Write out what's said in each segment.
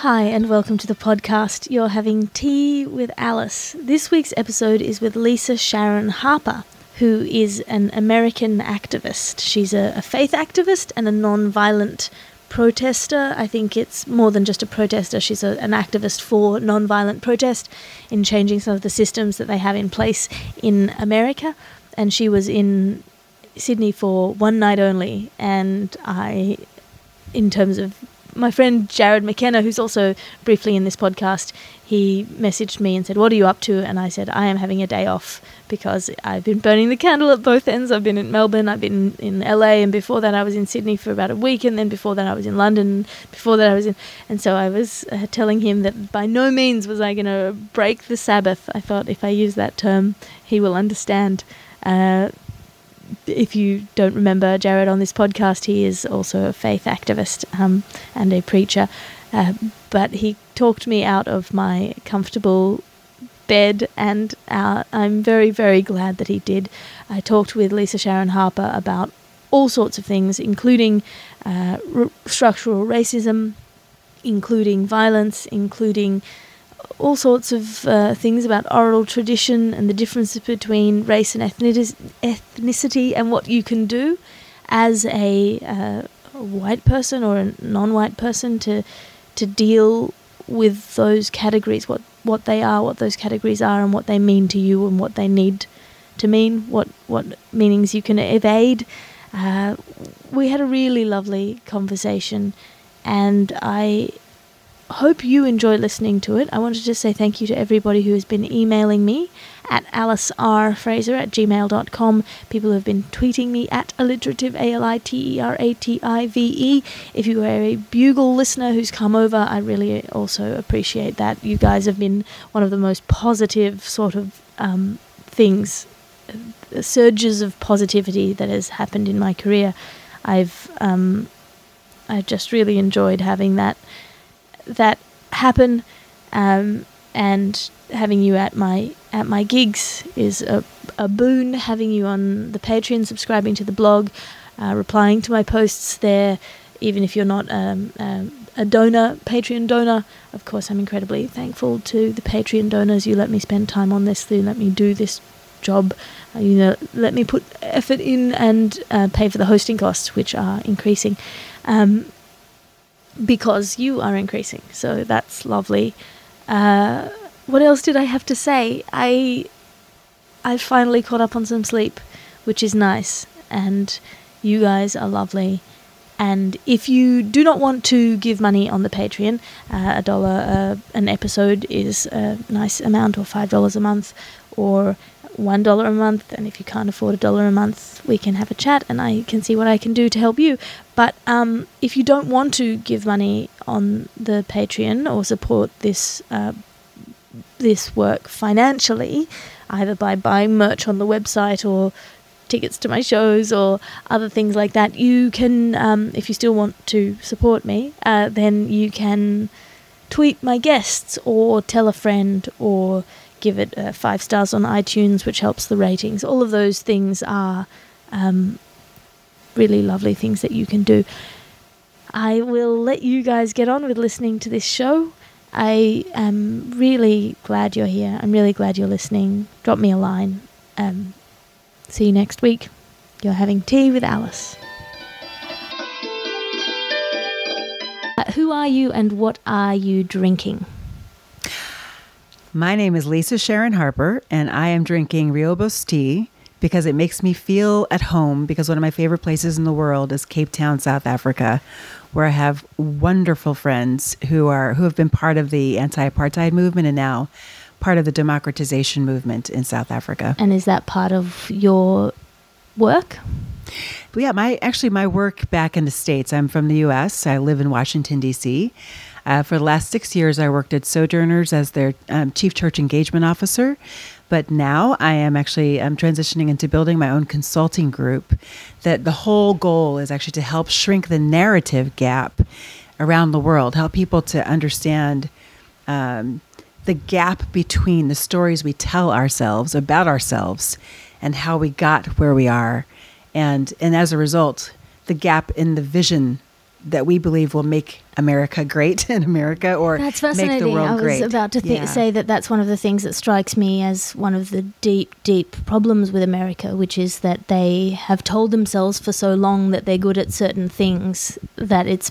Hi, and welcome to the podcast. You're having tea with Alice. This week's episode is with Lisa Sharon Harper, who is an American activist. She's a, a faith activist and a non violent protester. I think it's more than just a protester, she's a, an activist for non violent protest in changing some of the systems that they have in place in America. And she was in Sydney for one night only, and I, in terms of my friend Jared McKenna, who's also briefly in this podcast, he messaged me and said, What are you up to? And I said, I am having a day off because I've been burning the candle at both ends. I've been in Melbourne, I've been in LA, and before that I was in Sydney for about a week, and then before that I was in London, before that I was in. And so I was uh, telling him that by no means was I going to break the Sabbath. I thought if I use that term, he will understand. Uh, if you don't remember Jared on this podcast, he is also a faith activist um, and a preacher. Uh, but he talked me out of my comfortable bed, and uh, I'm very, very glad that he did. I talked with Lisa Sharon Harper about all sorts of things, including uh, r- structural racism, including violence, including all sorts of uh, things about oral tradition and the difference between race and ethnicity and what you can do as a, uh, white person or a non-white person to to deal with those categories, what what they are, what those categories are, and what they mean to you, and what they need to mean, what what meanings you can evade. Uh, we had a really lovely conversation, and I hope you enjoy listening to it. I wanted to say thank you to everybody who has been emailing me at alicerfraser at gmail.com. People who have been tweeting me at alliterative, A-L-I-T-E-R-A-T-I-V-E. If you are a Bugle listener who's come over, I really also appreciate that. You guys have been one of the most positive sort of um, things, uh, surges of positivity that has happened in my career. I've um, I've just really enjoyed having that that happen, um, and having you at my at my gigs is a, a boon. Having you on the Patreon, subscribing to the blog, uh, replying to my posts there, even if you're not um, um, a donor, Patreon donor. Of course, I'm incredibly thankful to the Patreon donors. You let me spend time on this. You let me do this job. Uh, you know, let me put effort in and uh, pay for the hosting costs, which are increasing. Um, because you are increasing. So that's lovely. Uh, what else did I have to say? I I finally caught up on some sleep, which is nice, and you guys are lovely. And if you do not want to give money on the Patreon, uh, a dollar uh, an episode is a nice amount, or five dollars a month, or one dollar a month. And if you can't afford a dollar a month, we can have a chat, and I can see what I can do to help you. But um, if you don't want to give money on the Patreon or support this uh, this work financially, either by buying merch on the website or tickets to my shows or other things like that, you can, um, if you still want to support me, uh, then you can tweet my guests or tell a friend or give it uh, five stars on iTunes, which helps the ratings. All of those things are um, really lovely things that you can do. I will let you guys get on with listening to this show. I am really glad you're here. I'm really glad you're listening. Drop me a line. Um, see you next week. You're having tea with Alice. Uh, who are you and what are you drinking? My name is Lisa Sharon Harper, and I am drinking Rooibos tea because it makes me feel at home because one of my favorite places in the world is Cape Town, South Africa, where I have wonderful friends who are who have been part of the anti-apartheid movement and now part of the democratization movement in South Africa. And is that part of your work? But yeah, my actually my work back in the states. I'm from the U.S. I live in Washington D.C. Uh, for the last six years, I worked at Sojourners as their um, chief church engagement officer. But now I am actually I'm transitioning into building my own consulting group. That the whole goal is actually to help shrink the narrative gap around the world, help people to understand um, the gap between the stories we tell ourselves about ourselves and how we got where we are, and and as a result, the gap in the vision that we believe will make America great in America or That's make the fascinating. world I was great. about to thi- Yeah. say that that's one of the things that strikes me as one of the deep, deep problems with America, which is that they have told themselves for so long that they're good at certain things that it's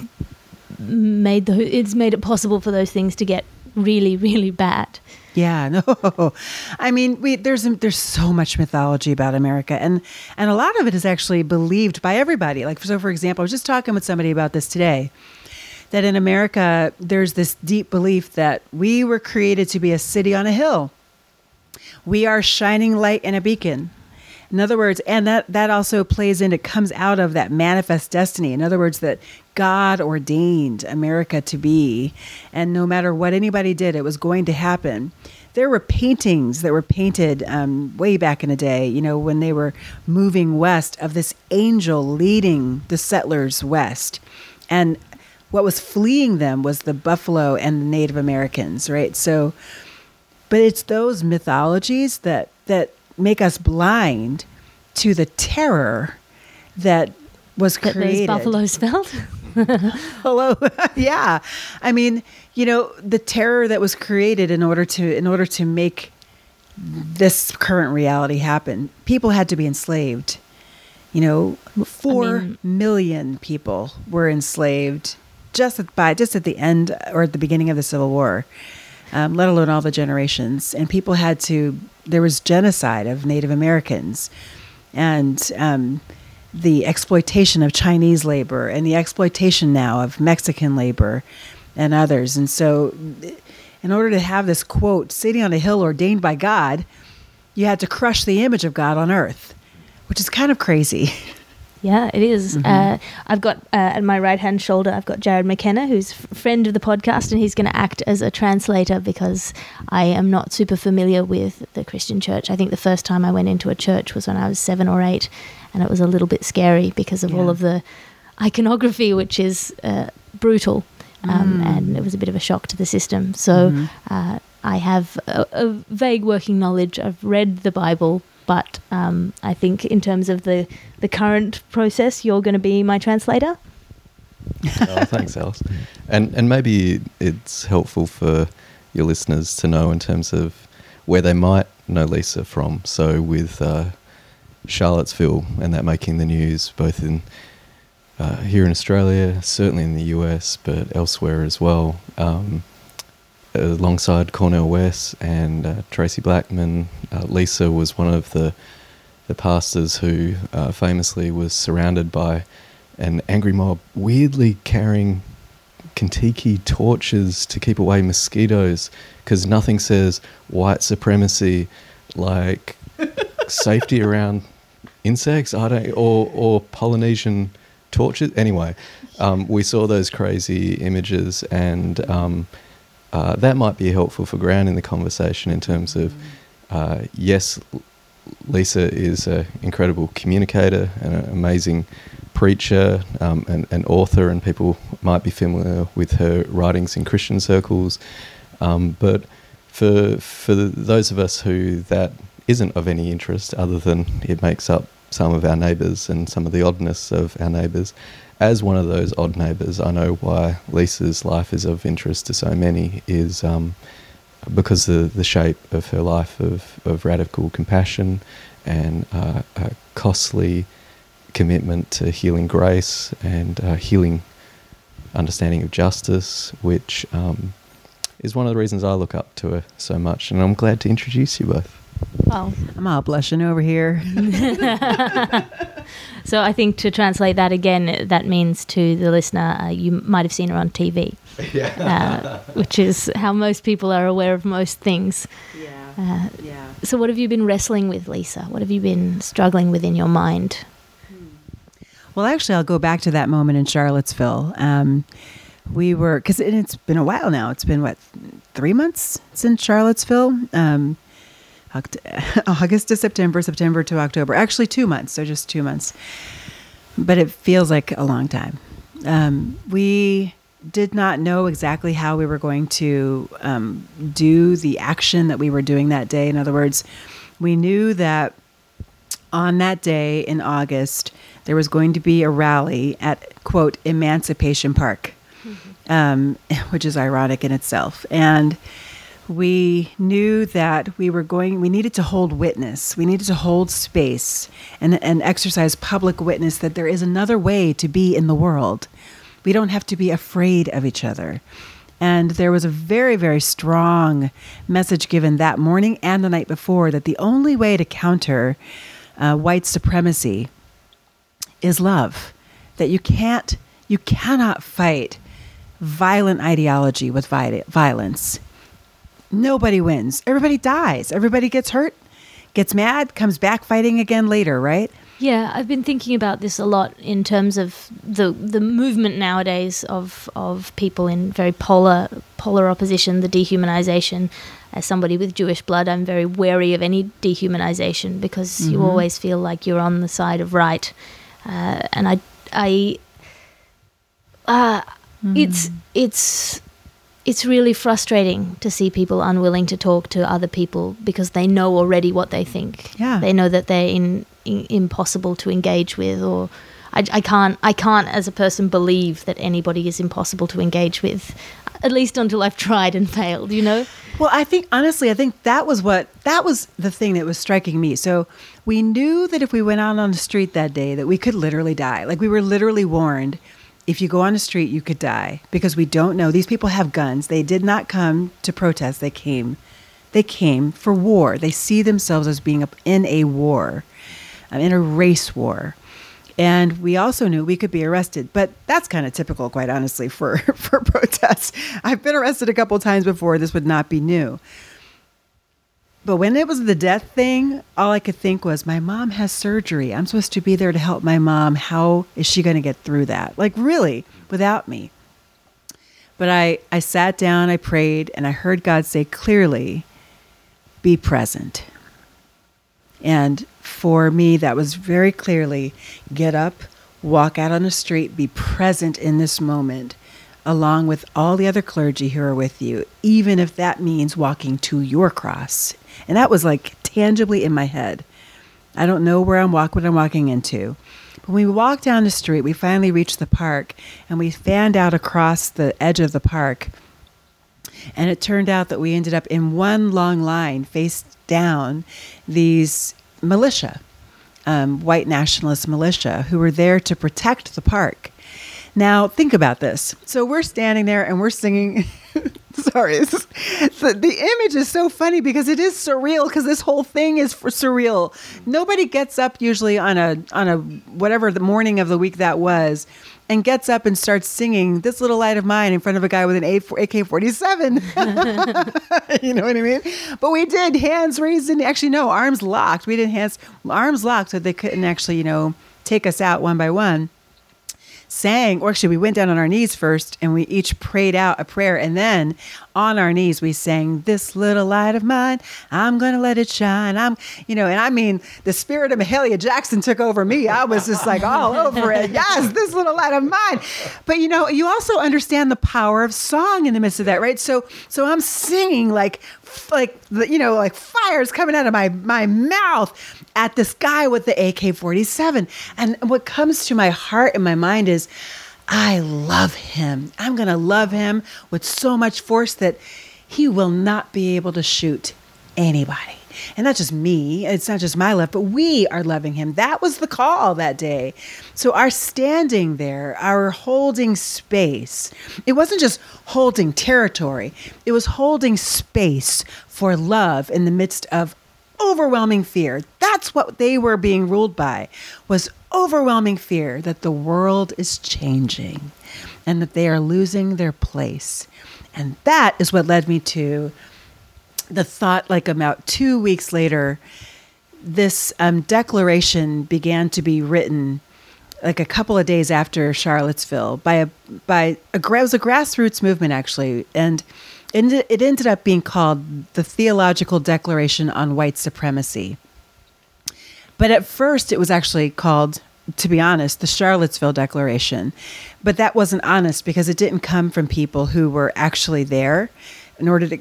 made the it's made it possible for those things to get really, really bad. Yeah, no. I mean, we there's there's so much mythology about America, and and a lot of it is actually believed by everybody. Like, so for example, I was just talking with somebody about this today. That in America, there's this deep belief that we were created to be a city on a hill. We are shining light and a beacon. In other words, and that that also plays in. It comes out of that manifest destiny. In other words, that God ordained America to be, and no matter what anybody did, it was going to happen. There were paintings that were painted um, way back in the day. You know, when they were moving west, of this angel leading the settlers west, and what was fleeing them was the buffalo and the Native Americans, right? So, but it's those mythologies that that make us blind to the terror that was That created. those buffaloes felt. Hello, yeah. I mean, you know, the terror that was created in order to in order to make this current reality happen. People had to be enslaved. You know, four mean- million people were enslaved just at, by just at the end or at the beginning of the Civil War, um, let alone all the generations. And people had to. There was genocide of Native Americans, and um, the exploitation of Chinese labor, and the exploitation now of Mexican labor, and others. And so, in order to have this quote, "City on a hill ordained by God," you had to crush the image of God on earth, which is kind of crazy. Yeah, it is. Uh, I've got uh, at my right hand shoulder, I've got Jared McKenna, who's a friend of the podcast, and he's going to act as a translator because I am not super familiar with the Christian church. I think the first time I went into a church was when I was seven or eight, and it was a little bit scary because of all of the iconography, which is uh, brutal, um, and it was a bit of a shock to the system. So uh, I have a, a vague working knowledge. I've read the Bible, but um, I think in terms of the the current process, you're going to be my translator. oh, thanks, Alice. And and maybe it's helpful for your listeners to know in terms of where they might know Lisa from. So with uh, Charlottesville and that making the news, both in uh, here in Australia, certainly in the US, but elsewhere as well. Um, alongside Cornel West and uh, Traci Blackmon, uh, Lisa was one of the the pastors who uh, famously was surrounded by an angry mob, weirdly carrying Kentucky torches to keep away mosquitoes, because nothing says white supremacy like safety around insects. I don't or or Polynesian torches. Anyway, um, we saw those crazy images, and um, uh, that might be helpful for grounding the conversation in terms of uh, yes, Lisa is an incredible communicator and an amazing preacher um, and, and author, and people might be familiar with her writings in Christian circles. Um, but for for those of us who that isn't of any interest, other than it makes up some of our neighbours and some of the oddness of our neighbours, as one of those odd neighbours, I know why Lisa's life is of interest to so many. Is um, because the the shape of her life of, of radical compassion and uh, a costly commitment to healing grace and uh, healing understanding of justice, which um, is one of the reasons I look up to her so much. And I'm glad to introduce you both. Wow. I'm all blushing over here. So I think to translate that again, that means to the listener, uh, you might have seen her on TV, uh, which is how most people are aware of most things. Yeah, Uh, yeah. so, what have you been wrestling with, Lisa? What have you been struggling with in your mind? Well, actually, I'll go back to that moment in Charlottesville. Um, we were because it, it's been a while now. It's been what three months since Charlottesville. Um, Oct- August to September, September to October. Actually, two months. So just two months. But it feels like a long time. Um, we did not know exactly how we were going to um, do the action that we were doing that day. In other words, we knew that on that day in August, there was going to be a rally at, quote, Emancipation Park, um, which is ironic in itself. And we knew that we were going, we needed to hold witness. We needed to hold space and, and exercise public witness that there is another way to be in the world. We don't have to be afraid of each other. And there was a very, very strong message given that morning and the night before that the only way to counter uh, white supremacy is love. That you can't, you cannot fight violent ideology with violence. Nobody wins. Everybody dies. Everybody gets hurt, gets mad, comes back fighting again later, right? Yeah, I've been thinking about this a lot in terms of the the movement nowadays of of people in very polar polar opposition, the dehumanization. As somebody with Jewish blood, I'm very wary of any dehumanization because mm-hmm. you always feel like you're on the side of right, uh, and I I uh, mm. it's it's it's really frustrating to see people unwilling to talk to other people because they know already what they think. Yeah. They know that they're in impossible to engage with or I, I, can't I can't as a person believe that anybody is impossible to engage with at least until I've tried and failed you know well I think honestly I think that was what that was the thing that was striking me so we knew that if we went out on the street that day that we could literally die like we were literally warned if you go on the street you could die because we don't know these people have guns they did not come to protest they came they came for war they see themselves as being in a war um, in a race war. And we also knew we could be arrested, but that's kind of typical, quite honestly, for, for protests. I've been arrested a couple times before. This would not be new. But when it was the death thing, all I could think was, my mom has surgery. I'm supposed to be there to help my mom. How is she going to get through that? Like, really, without me? But I, I sat down, I prayed, and I heard God say clearly, be present. And for me, that was very clearly get up, walk out on the street, be present in this moment, along with all the other clergy who are with you, even if that means walking to your cross. And that was like tangibly in my head. I don't know where I'm walking, what I'm walking into. But when we walked down the street, we finally reached the park and we fanned out across the edge of the park. And it turned out that we ended up in one long line, face down, these militia, um, white nationalist militia, who were there to protect the park. Now, think about this. So we're standing there and we're singing. Sorry, is, the, the image is so funny because it is surreal because this whole thing is for surreal. Nobody gets up usually on a on a whatever the morning of the week that was and gets up and starts singing "This Little Light of Mine" in front of a guy with an AK forty seven. You know what I mean? But we did hands raised and actually no arms locked. We did hands arms locked so they couldn't actually you know take us out one by one sang, or actually, we went down on our knees first and we each prayed out a prayer. And then on our knees, we sang, This little light of mine, I'm going to let it shine. I'm, you know, and I mean, the spirit of Mahalia Jackson took over me. I was just like all over it. Yes, this little light of mine. But, you know, you also understand the power of song in the midst of that, right? So, so I'm singing like like you know like fires coming out of my my mouth at this guy with the AK47 and what comes to my heart and my mind is I love him. I'm going to love him with so much force that he will not be able to shoot anybody. And not just me, it's not just my love, but we are loving him. That was the call that day. So, our standing there, our holding space, it wasn't just holding territory, it was holding space for love in the midst of overwhelming fear. That's what they were being ruled by was overwhelming fear that the world is changing and that they are losing their place. And that is what led me to the thought like about 2 weeks later this um, declaration began to be written like a couple of days after Charlottesville by a by a it was a grassroots movement actually and it ended up being called the Theological Declaration on White Supremacy. But at first, it was actually called, to be honest, the Charlottesville Declaration. But that wasn't honest because it didn't come from people who were actually there, in order to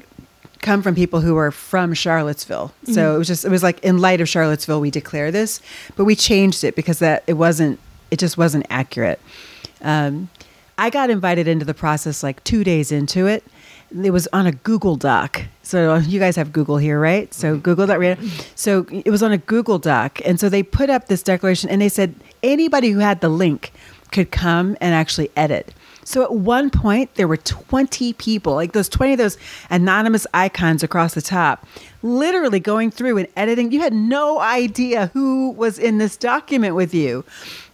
come from people who were from Charlottesville. So mm-hmm. it was just it was like in light of Charlottesville we declare this, but we changed it because that it wasn't it just wasn't accurate. Um, I got invited into the process like two days into it. It was on a Google Doc. So you guys have Google here, right? So Google Doc. So it was on a Google Doc, and so they put up this declaration, and they said anybody who had the link could come and actually edit. So at one point, there were 20 people, like those 20 of those anonymous icons across the top, literally going through and editing. You had no idea who was in this document with you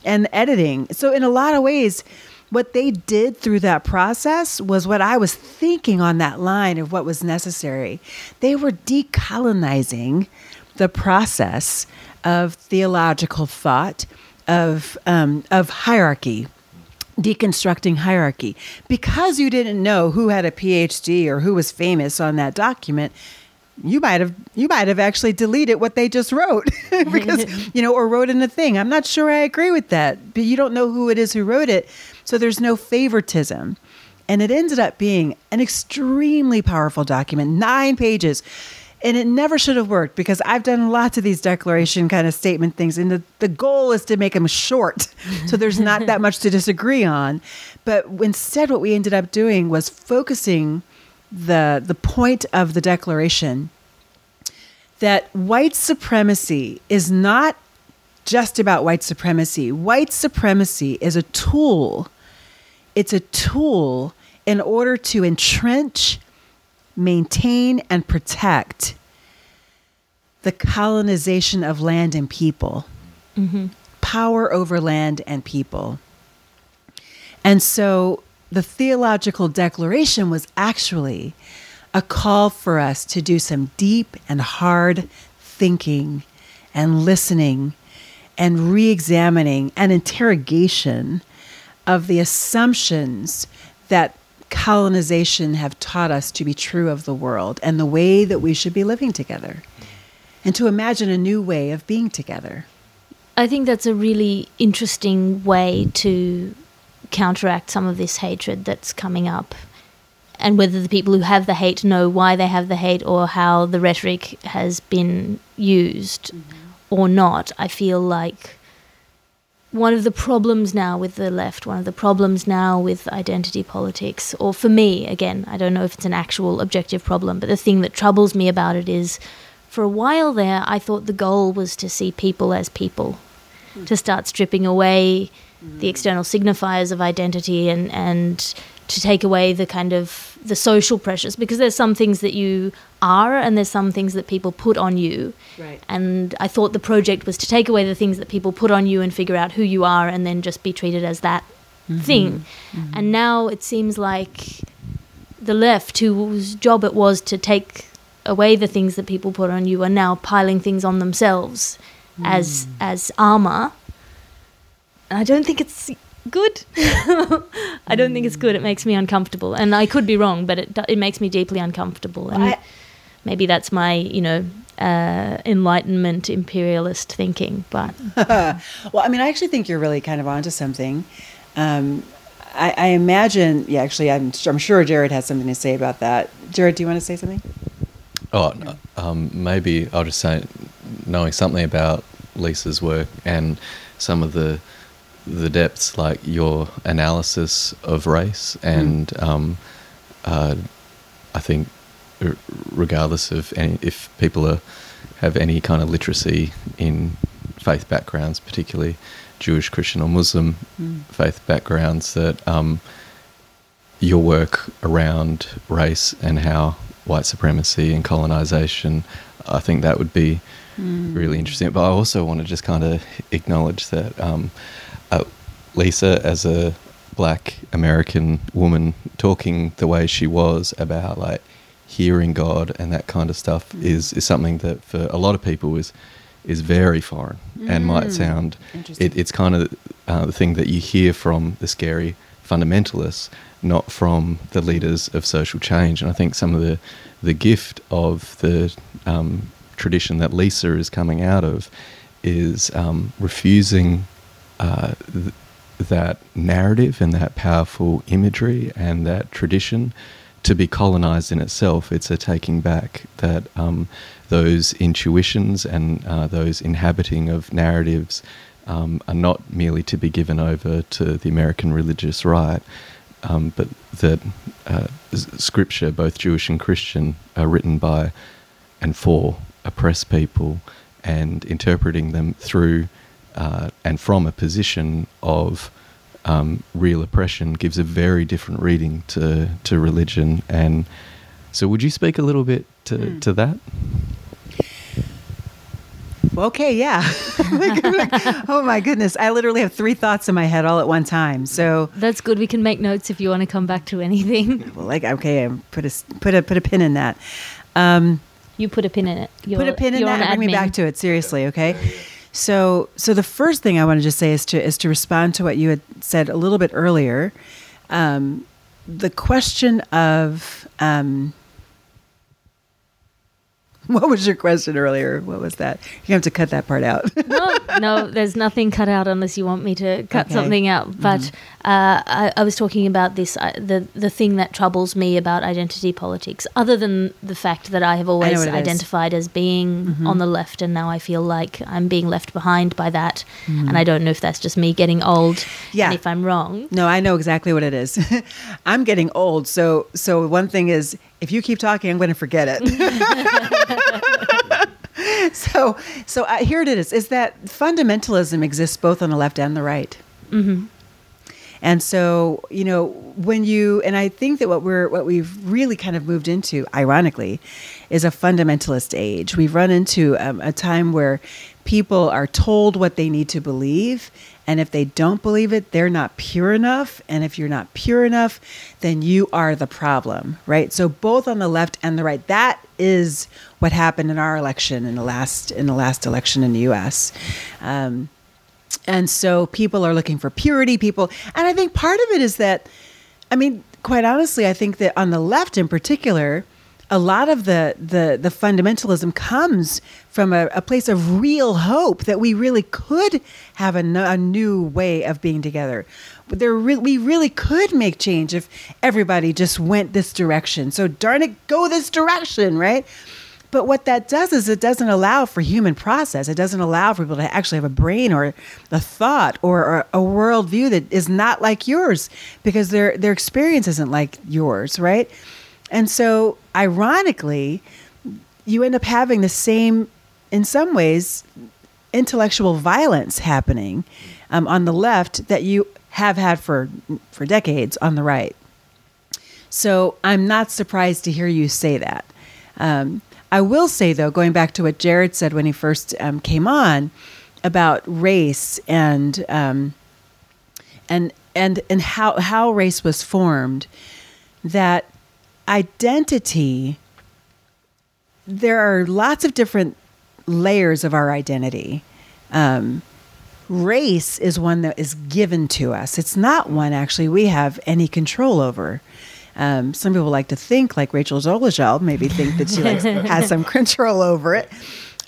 and editing. So, in a lot of ways, what they did through that process was what I was thinking on that line of what was necessary. They were decolonizing the process of theological thought, of, um, of hierarchy, deconstructing hierarchy. Because you didn't know who had a PhD or who was famous on that document, you might have you might have actually deleted what they just wrote. Because you know or wrote in a thing. I'm not sure i agree with that but you don't know who it is who wrote it. So there's no favoritism. And it ended up being an extremely powerful document nine pages and it never should have worked because I've done lots of these declaration kind of statement things, and the, the goal is to make them short so there's not that much to disagree on. But instead, what we ended up doing was focusing the the point of the declaration that white supremacy is not just about white supremacy. White supremacy is a tool. It's a tool in order to entrench, maintain, and protect the colonization of land and people, mm-hmm. power over land and people. And so the theological declaration was actually a call for us to do some deep and hard thinking and listening and re examining and interrogation of the assumptions that colonization have taught us to be true of the world and the way that we should be living together and to imagine a new way of being together. I think that's a really interesting way to counteract some of this hatred that's coming up and whether the people who have the hate know why they have the hate or how the rhetoric has been used mm-hmm. or not. I feel like one of the problems now with the left, one of the problems now with identity politics, or for me, again, I don't know if it's an actual objective problem, but the thing that troubles me about it is for a while there, I thought the goal was to see people as people, mm. to start stripping away the external signifiers of identity and and to take away the kind of the social pressures because there's some things that you are and there's some things that people put on you right and i thought the project was to take away the things that people put on you and figure out who you are and then just be treated as that mm-hmm. thing mm-hmm. and now it seems like the left whose job it was to take away the things that people put on you are now piling things on themselves mm. as as armor I don't think it's good. I don't think it's good. It makes me uncomfortable, and I could be wrong, but it it makes me deeply uncomfortable. And I, maybe that's my you know uh, enlightenment imperialist thinking. But well, I mean, I actually think you're really kind of onto something. Um, I, I, imagine, yeah, actually, I'm, I'm sure Jared has something to say about that. Jared, do you want to say something? Oh, um, maybe I'll just say, knowing something about Lisa's work and some of the the depths, like your analysis of race, and mm. um, uh, I think, regardless of any, if people are, have any kind of literacy in faith backgrounds, particularly Jewish, Christian, or Muslim mm. faith backgrounds, that um, your work around race and how white supremacy and colonization, I think that would be mm. really interesting. But I also want to just kind of acknowledge that. Um, uh, Lisa, as a black American woman, talking the way she was about like hearing God and that kind of stuff mm. is is something that for a lot of people is is very foreign mm. and might sound it, it's kind of uh, the thing that you hear from the scary fundamentalists, not from the leaders of social change. And I think some of the the gift of the um, tradition that Lisa is coming out of is um, refusing uh, th- that narrative and that powerful imagery and that tradition to be colonized in itself. It's a taking back that um, those intuitions and uh, those inhabiting of narratives um, are not merely to be given over to the American religious right, um, but that uh, scripture, both Jewish and Christian, are written by and for oppressed people and interpreting them through uh, and from a position of um, real oppression gives a very different reading to, to religion. And so, would you speak a little bit to, mm. to that? okay, yeah. oh my goodness. I literally have three thoughts in my head all at one time. So That's good. We can make notes if you want to come back to anything. Well, like okay, put a put a put a pin in that. Um, you put a pin in it. You're, put a pin in that and bring me back to it seriously, okay? So so the first thing I want to just say is to is to respond to what you had said a little bit earlier. Um, the question of um, What was your question earlier? What was that? You have to cut that part out. no, no, there's nothing cut out unless you want me to cut okay. something out. Mm-hmm. But mm-hmm. uh, I, I, was talking about this uh, the the thing that troubles me about identity politics, other than the fact that I have always I identified is. as being mm-hmm. on the left, and now I feel like I'm being left behind by that. Mm-hmm. And I don't know if that's just me getting old. Yeah. if I'm wrong. No, I know exactly what it is. I'm getting old, so so one thing is if you keep talking, I'm going to forget it. so, so uh, here it is: is that fundamentalism exists both on the left and the right. Mm-hmm. And so, you know, when you and I think that what we're what we've really kind of moved into, ironically, is a fundamentalist age. We've run into um, a time where people are told what they need to believe and if they don't believe it, they're not pure enough. And if you're not pure enough, then you are the problem, right? So both on the left and the right, that is what happened in our election in the last in the last election in the U.S. Um, and so people are looking for purity. People, and I think part of it is that, I mean, quite honestly, I think that on the left in particular a lot of the the the fundamentalism comes from a, a place of real hope that we really could have a, a new way of being together. There re- we really could make change if everybody just went this direction. So darn it, go this direction, right? But what that does is it doesn't allow for human process. It doesn't allow for people to actually have a brain or a thought or, or a worldview that is not like yours because their their experience isn't like yours, right? And so, ironically, you end up having the same, in some ways, intellectual violence happening um, on the left that you have had for for decades on the right. So I'm not surprised to hear you say that. Um, I will say though, going back to what Jared said when he first um, came on about race and um, and and and how how race was formed, that identity, there are lots of different layers of our identity. Um, race is one that is given to us. It's not one actually we have any control over. Um, some people like to think, like Rachel Dolezal, maybe think that she likes, has some control over it,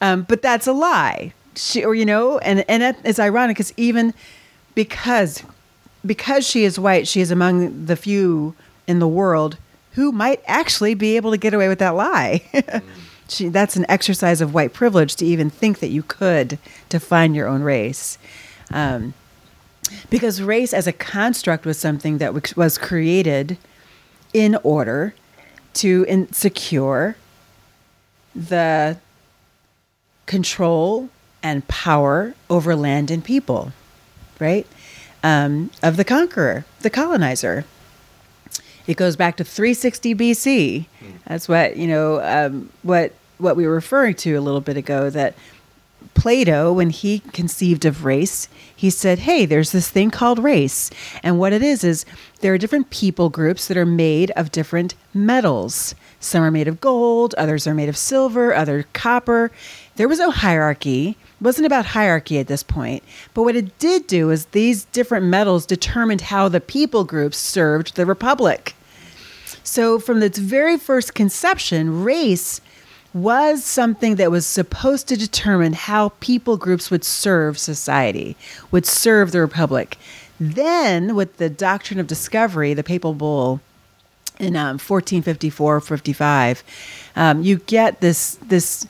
um, but that's a lie. She, or you know, and and it's ironic because even because because she is white, she is among the few in the world who might actually be able to get away with that lie. she, that's an exercise of white privilege to even think that you could define your own race. Um, because race as a construct was something that was created in order to in- secure the control and power over land and people, right? Um, of the conqueror, the colonizer. It goes back to 360 BC. That's what you know. Um, what what we were referring to a little bit ago. That Plato, when he conceived of race, he said, "Hey, there's this thing called race, and what it is is there are different people groups that are made of different metals. Some are made of gold, others are made of silver, other copper. There was no hierarchy." It wasn't about hierarchy at this point, but what it did do is these different metals determined how the people groups served the republic. So, from its very first conception, race was something that was supposed to determine how people groups would serve society, would serve the republic. Then, with the doctrine of discovery, the papal bull in um, 1454 55, um, you get this, this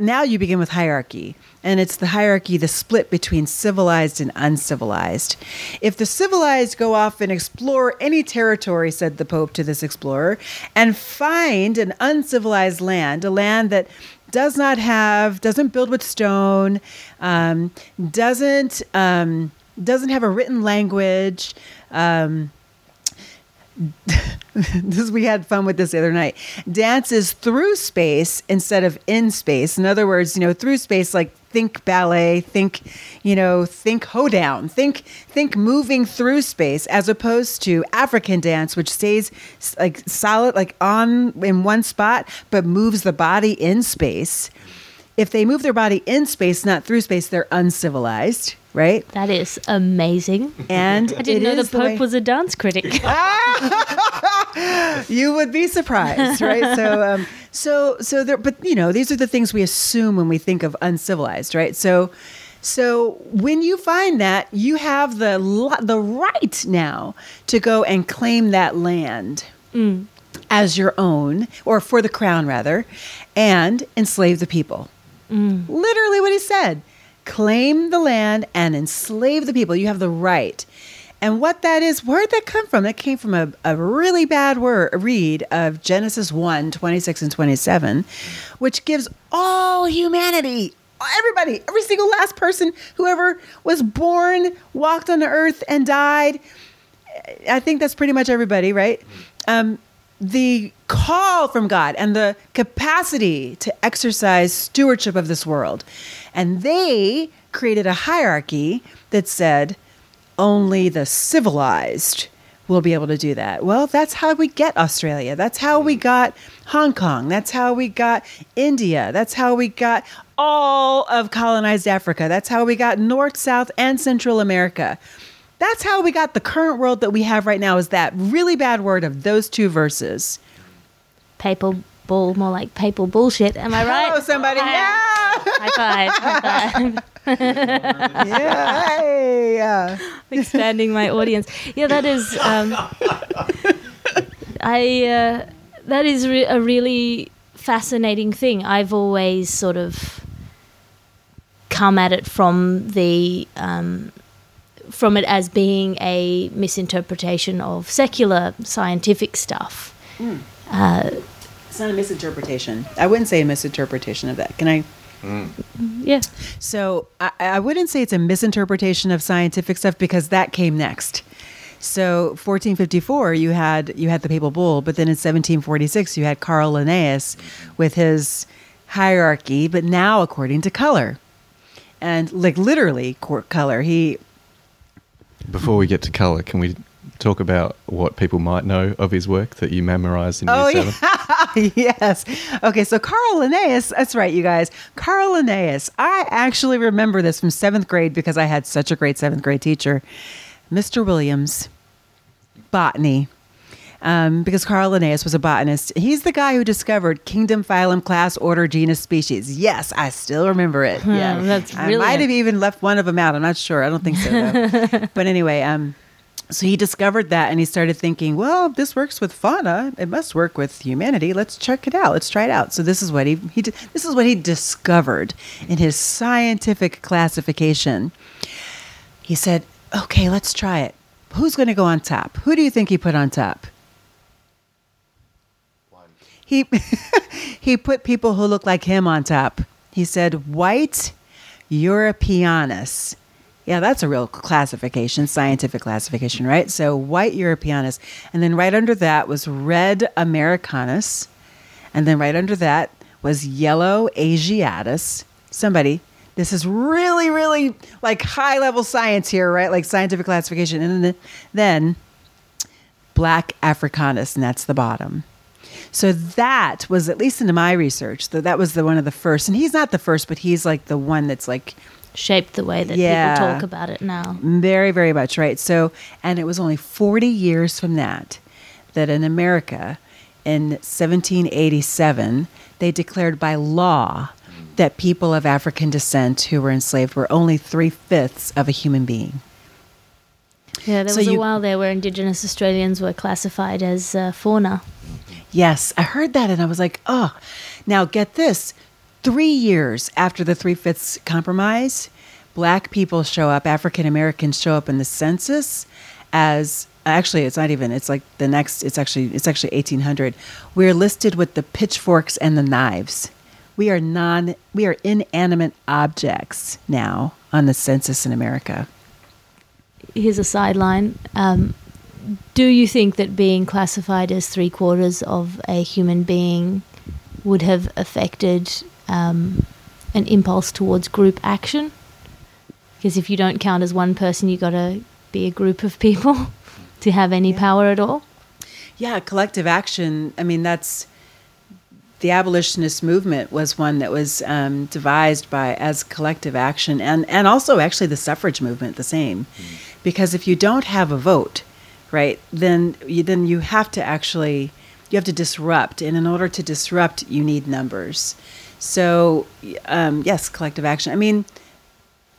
now you begin with hierarchy. And it's the hierarchy, the split between civilized and uncivilized. If the civilized go off and explore any territory, said the Pope to this explorer, and find an uncivilized land, a land that does not have, doesn't build with stone, um, doesn't um, doesn't have a written language. Um, this we had fun with this the other night. Dances through space instead of in space. In other words, you know, through space, like think ballet, think, you know, think hoedown, think think moving through space, as opposed to African dance, which stays like solid, like on in one spot, but moves the body in space. If they move their body in space, not through space, they're uncivilized right? That is amazing. And I didn't know the Pope the way- was a dance critic. you would be surprised, right? So, um, so, so there. But you know, these are the things we assume when we think of uncivilized, right? So, so when you find that, you have the the right now to go and claim that land. Mm. As your own, or for the crown rather, and enslave the people. Mm. Literally what he said claim the land and enslave the people. You have the right. And what that is, where'd that come from? That came from a, a really bad word, read of Genesis 1 26 and 27, which gives all humanity, everybody, every single last person who ever was born, walked on the earth, and died. I think that's pretty much everybody, right? Um, the call from God and the capacity to exercise stewardship of this world. And they created a hierarchy that said only the civilized will be able to do that. Well, that's how we get Australia. That's how we mm. got Hong Kong. That's how we got India. That's how we got all of colonized Africa. That's how we got North, South, and Central America. That's how we got the current world that we have right now is that really bad word of those two verses. Papal bull, more like papal bullshit. Am I right? Oh, somebody. Yeah. High five. High five. yeah. Hey, Expanding my audience. Yeah, that is. Um, I. Uh, that is re- a really fascinating thing. I've always sort of come at it from the um, from it as being a misinterpretation of secular scientific stuff. Mm. Uh, it's not a misinterpretation. I wouldn't say a misinterpretation of that. Can I? Mm. Yeah. So I, I wouldn't say it's a misinterpretation of scientific stuff because that came next. So 1454, you had you had the papal bull, but then in 1746 you had Carl Linnaeus with his hierarchy, but now according to color, and like literally color. He. Before we get to color, can we talk about what people might know of his work that you memorized in oh, year seven? Yeah. yes. Okay, so Carl Linnaeus, that's right, you guys. Carl Linnaeus. I actually remember this from seventh grade because I had such a great seventh grade teacher, Mr. Williams, botany. Um, because Carl Linnaeus was a botanist. He's the guy who discovered kingdom, phylum, class, order, genus, species. Yes, I still remember it. Hmm, yeah, that's I might have even left one of them out. I'm not sure. I don't think so. but anyway, um, so he discovered that and he started thinking, well, this works with fauna. It must work with humanity. Let's check it out. Let's try it out. So this is what he, he this is what he discovered in his scientific classification. He said, okay, let's try it. Who's going to go on top? Who do you think he put on top? He, he put people who look like him on top. He said, white Europeanus. Yeah, that's a real classification, scientific classification, right? So white Europeanus. And then right under that was red Americanus. And then right under that was yellow Asiatus. Somebody, this is really, really like high level science here, right? Like scientific classification. And then, then black Africanus, and that's the bottom. So that was, at least into my research, that that was the one of the first. And he's not the first, but he's like the one that's like shaped the way that yeah, people talk about it now. Very, very much, right? So, and it was only 40 years from that that in America in 1787, they declared by law that people of African descent who were enslaved were only three fifths of a human being. Yeah, there so was a while there where Indigenous Australians were classified as uh, fauna. Yes, I heard that and I was like, oh, now get this three years after the Three Fifths Compromise, black people show up, African Americans show up in the census as actually it's not even it's like the next it's actually it's actually 1800 we're listed with the pitchforks and the knives. We are non we are inanimate objects now on the census in america. Here's a sideline. Um, do you think that being classified as three quarters of a human being would have affected um, an impulse towards group action? Because if you don't count as one person, you've got to be a group of people to have any Yeah. power at all. Yeah, collective action. I mean, that's the abolitionist movement was one that was um, devised by as collective action, and and also actually the suffrage movement the same, because if you don't have a vote, right, then you then you have to actually you have to disrupt, and in order to disrupt, you need numbers. So um, yes, collective action. I mean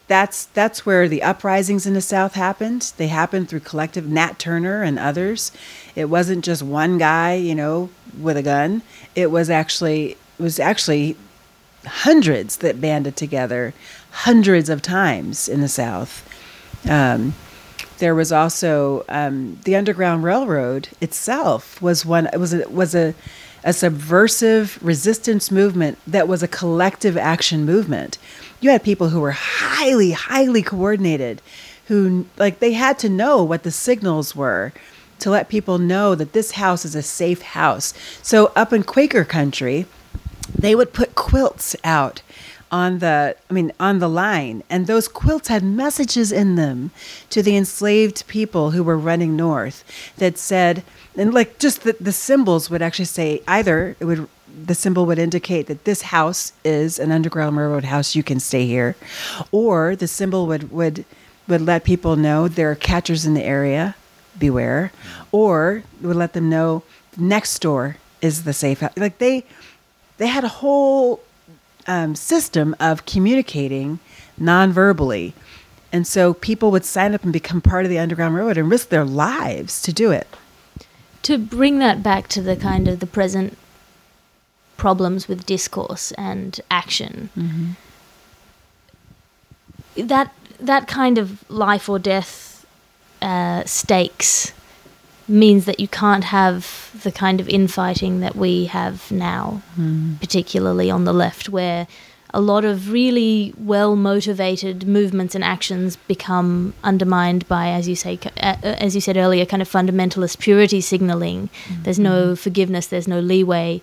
that's that's where the uprisings in the South happened. They happened through collective Nat Turner and others. It wasn't just one guy, you know, with a gun. It was actually it was actually hundreds that banded together, hundreds of times in the South. Um, there was also um, the Underground Railroad itself was one it was a, was a a subversive resistance movement that was a collective action movement. You had people who were highly highly coordinated who like they had to know what the signals were to let people know that this house is a safe house. So up in Quaker country, they would put quilts out on the i mean on the line and those quilts had messages in them to the enslaved people who were running north that said and like just the, the symbols would actually say either it would the symbol would indicate that this house is an underground railroad house you can stay here. Or the symbol would would would let people know there are catchers in the area beware. Or would let them know next door is the safe house like they they had a whole um, system of communicating non-verbally. And so people would sign up and become part of the underground railroad and risk their lives to do it To bring that back to the kind of the present problems with discourse and action, that that kind of life or death uh, stakes means that you can't have the kind of infighting that we have now, particularly on the left, where a lot of really well motivated movements and actions become undermined by, as you say, uh, uh, as you said earlier, kind of fundamentalist purity signaling. There's no forgiveness. There's no leeway.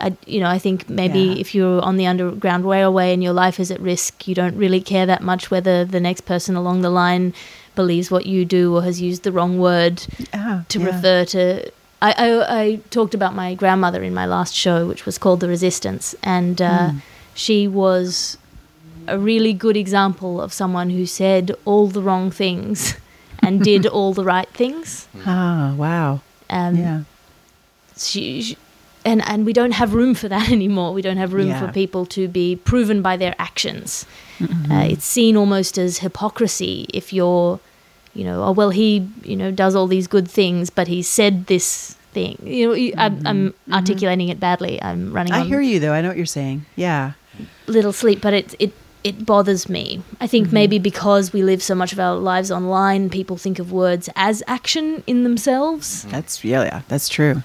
I, you know, I think maybe Yeah. if you're on the underground railway and your life is at risk, you don't really care that much whether the next person along the line believes what you do or has used the wrong word Ah, to yeah. refer to. I, I, I talked about my grandmother in my last show, which was called The Resistance, and uh, Hmm. She was a really good example of someone who said all the wrong things and did all the right things. ah wow Um, yeah she, she- and and we don't have room for that anymore. We don't have room for people to be proven by their actions. Uh, it's seen almost as hypocrisy if you're, you know, oh well, he you know does all these good things, but he said this thing. You know, you, I'm, I'm articulating it badly. I'm running. i on hear you though i know what you're saying yeah little sleep, but it it it bothers me. I think mm-hmm. maybe because we live so much of our lives online, people think of words as action in themselves, mm-hmm. that's yeah, yeah that's true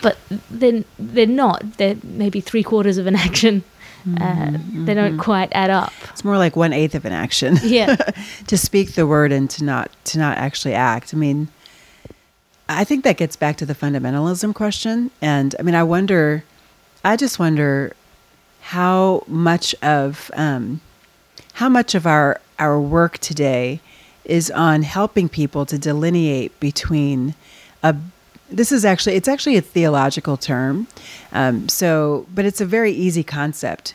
but then they're not. They're maybe three quarters of an action. Uh, mm-hmm. they don't quite add up. it's more like one eighth of an action Yeah. to speak the word and to not to not actually act. I mean, I think that gets back to the fundamentalism question, and I mean, I wonder, I just wonder how much of um, how much of our our work today is on helping people to delineate between a this is actually it's actually a theological term um, so but it's a very easy concept.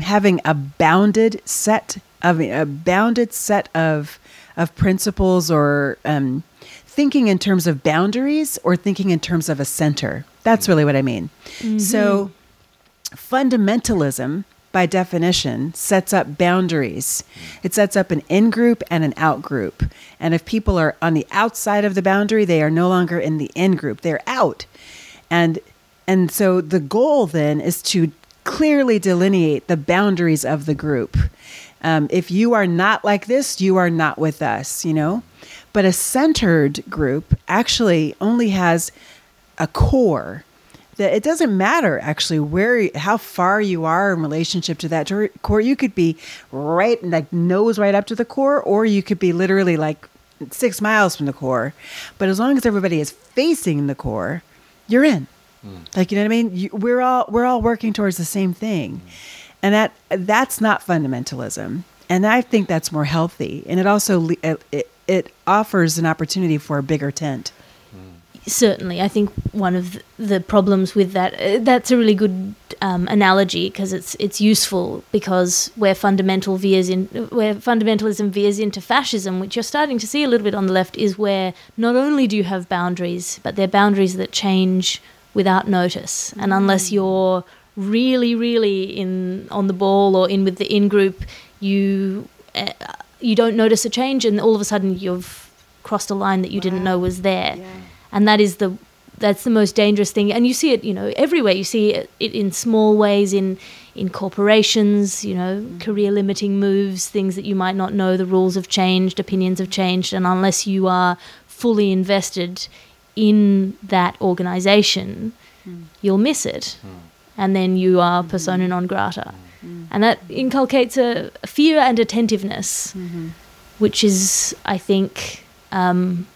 Having a bounded set of a bounded set of of principles or um, thinking in terms of boundaries or thinking in terms of a center. That's really what i mean. So fundamentalism by definition sets up boundaries. It sets up an in group and an out group and if people are on the outside of the boundary they are no longer in the in group they're out. And and so the goal then is to clearly delineate the boundaries of the group. Um, if you are not like this, you are not with us, you know? But a centered group actually only has a core that it doesn't matter actually where how far you are in relationship to that core. You could be right like nose right up to the core or you could be literally like six miles from the core. But as long as everybody is facing the core you're in. Mm. like you know what i mean? You, we're all we're all working towards the same thing. Mm. and that that's not fundamentalism. And i think that's more healthy. And it also it, it offers an opportunity for a bigger tent. Certainly, I think one of the problems with that uh, that's a really good um, analogy because it's it's useful because where fundamental veers in where fundamentalism veers into fascism, which you're starting to see a little bit on the left, is where not only do you have boundaries, but they're boundaries that change without notice, and unless mm. you're really, really in on the ball or in with the in group, you uh, you don't notice a change, and all of a sudden you've crossed a line that you wow. didn't know was there, yeah. And that is the that's the most dangerous thing. And you see it, you know, everywhere. You see it, in small ways in in corporations, you know, mm-hmm. career limiting moves, things that you might not know. The rules have changed, opinions have changed, and unless you are fully invested in that organization, mm. you'll miss it. Mm. And then you are persona mm-hmm. non grata. Mm. And that inculcates a, a fear and attentiveness, mm-hmm. which is, I think, um,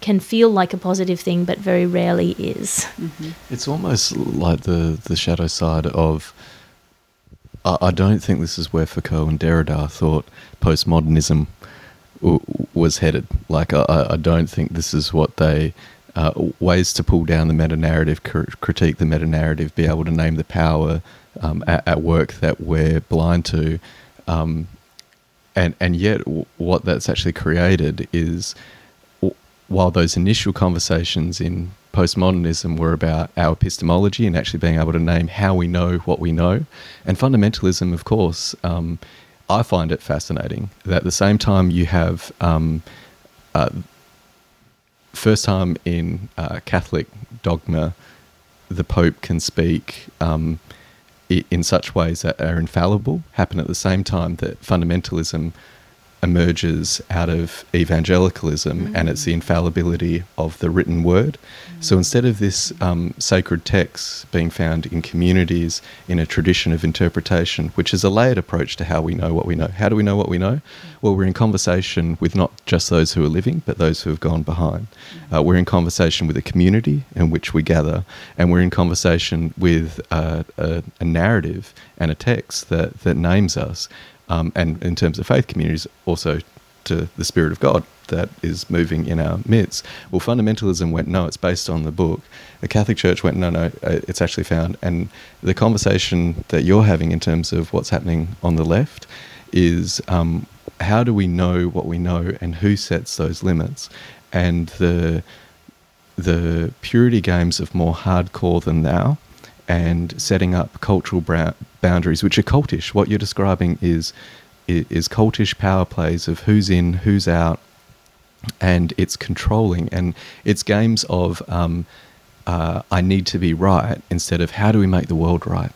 can feel like a positive thing, but very rarely is. Mm-hmm. It's almost like the, the shadow side of. I, I don't think this is where Foucault and Derrida thought postmodernism w- was headed. Like, I, I don't think this is what they uh, ways to pull down the meta narrative, cr- critique the meta narrative, be able to name the power um, at, at, work that we're blind to. Um, and, and yet, w- what that's actually created is w- while those initial conversations in postmodernism were about our epistemology and actually being able to name how we know what we know, and fundamentalism, of course, um, I find it fascinating that at the same time you have um, uh, first time in uh, Catholic dogma, the Pope can speak um, in such ways that are infallible, happen at the same time that fundamentalism emerges out of evangelicalism mm. and it's the infallibility of the written word. Mm. So instead of this um, sacred text being found in communities in a tradition of interpretation, which is a layered approach to how we know what we know. How do we know what we know? Mm. Well, we're in conversation with not just those who are living, but those who have gone behind. Mm. Uh, we're in conversation with a community in which we gather, and we're in conversation with uh, a, a narrative and a text that, that names us um, and in terms of faith communities, also to the Spirit of God that is moving in our midst. Well, fundamentalism went, no, it's based on the book. The Catholic Church went, no, no, uh, it's actually found. And the conversation that you're having in terms of what's happening on the left is um, how do we know what we know and who sets those limits? And the the purity games of more hardcore than thou and setting up cultural boundaries, which are cultish. What you're describing is is cultish power plays of who's in, who's out, and it's controlling. And it's games of um, uh, I need to be right instead of how do we make the world right.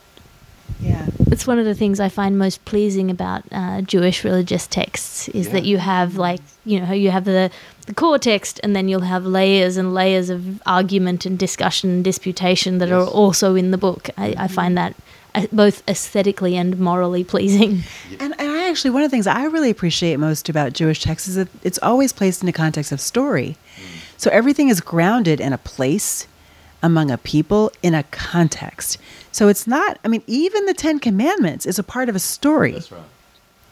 Yeah, it's one of the things I find most pleasing about uh, Jewish religious texts is yeah. that you have like you know you have the the core text and then you'll have layers and layers of argument and discussion and disputation that yes. are also in the book. I, I mm-hmm. find that both aesthetically and morally pleasing. And, and I actually one of the things I really appreciate most about Jewish texts is that it's always placed in the context of story. So everything is grounded in a place among a people in a context. So it's not, I mean, even the Ten Commandments is a part of a story. That's right.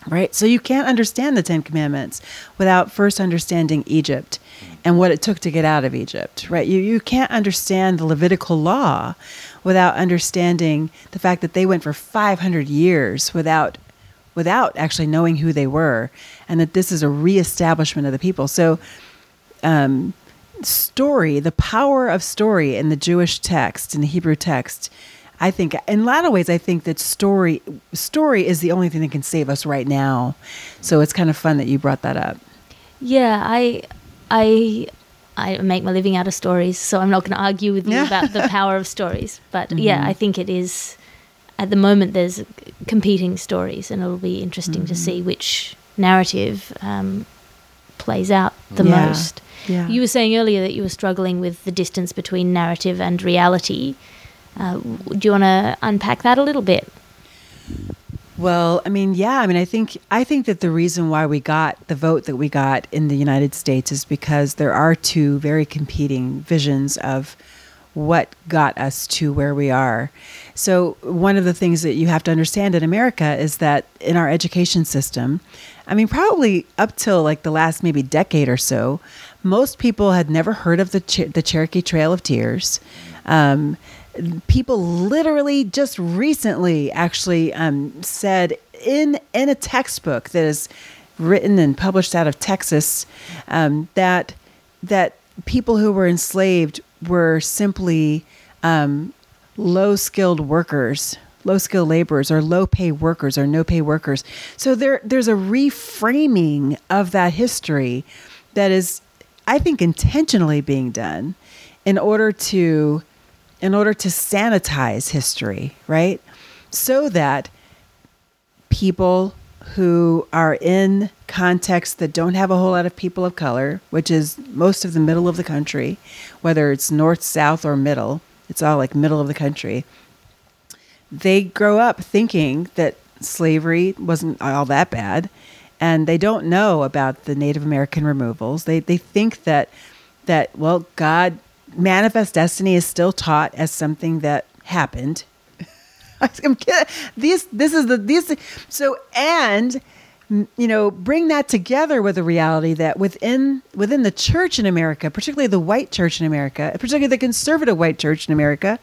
Right? So you can't understand the Ten Commandments without first understanding Egypt and what it took to get out of Egypt, right? You, you can't understand the Levitical law without understanding the fact that they went for 500 years without without actually knowing who they were and that this is a reestablishment of the people. So um, story, the power of story in the Jewish text, in the Hebrew text, I think in a lot of ways I think that story story is the only thing that can save us right now. So it's kind of fun that you brought that up. Yeah, I I I make my living out of stories, so I'm not going to argue with you about the power of stories. But mm-hmm. yeah, I think it is at the moment there's competing stories, and it'll be interesting to Mhm. see which narrative um, plays out the Yeah. most. Yeah. You were saying earlier that you were struggling with the distance between narrative and reality. Uh, do you want to unpack that a little bit? Well, I mean, yeah, I mean, I think I think that the reason why we got the vote that we got in the United States is because there are two very competing visions of what got us to where we are. So, one of the things that you have to understand in America is that in our education system, I mean, probably up till like the last maybe decade or so, most people had never heard of the Cher- the Cherokee Trail of Tears. Um, people literally just recently actually um, said in in a textbook that is written and published out of Texas um, that that people who were enslaved were simply um, low skilled workers low skilled laborers or low pay workers or no pay workers. So there there's a reframing of that history that is i think intentionally being done in order to in order to sanitize history, right? So that people who are in contexts that don't have a whole lot of people of color, which is most of the middle of the country, whether it's north, south, or middle, it's all like middle of the country. They grow up thinking that slavery wasn't all that bad, and they don't know about the Native American removals. They they think that that well, God manifest destiny is still taught as something that happened. I'm kidding. These, this is the these. So and you know, bring that together with the reality that within within the church in America, particularly the white church in America, particularly the conservative white church in America,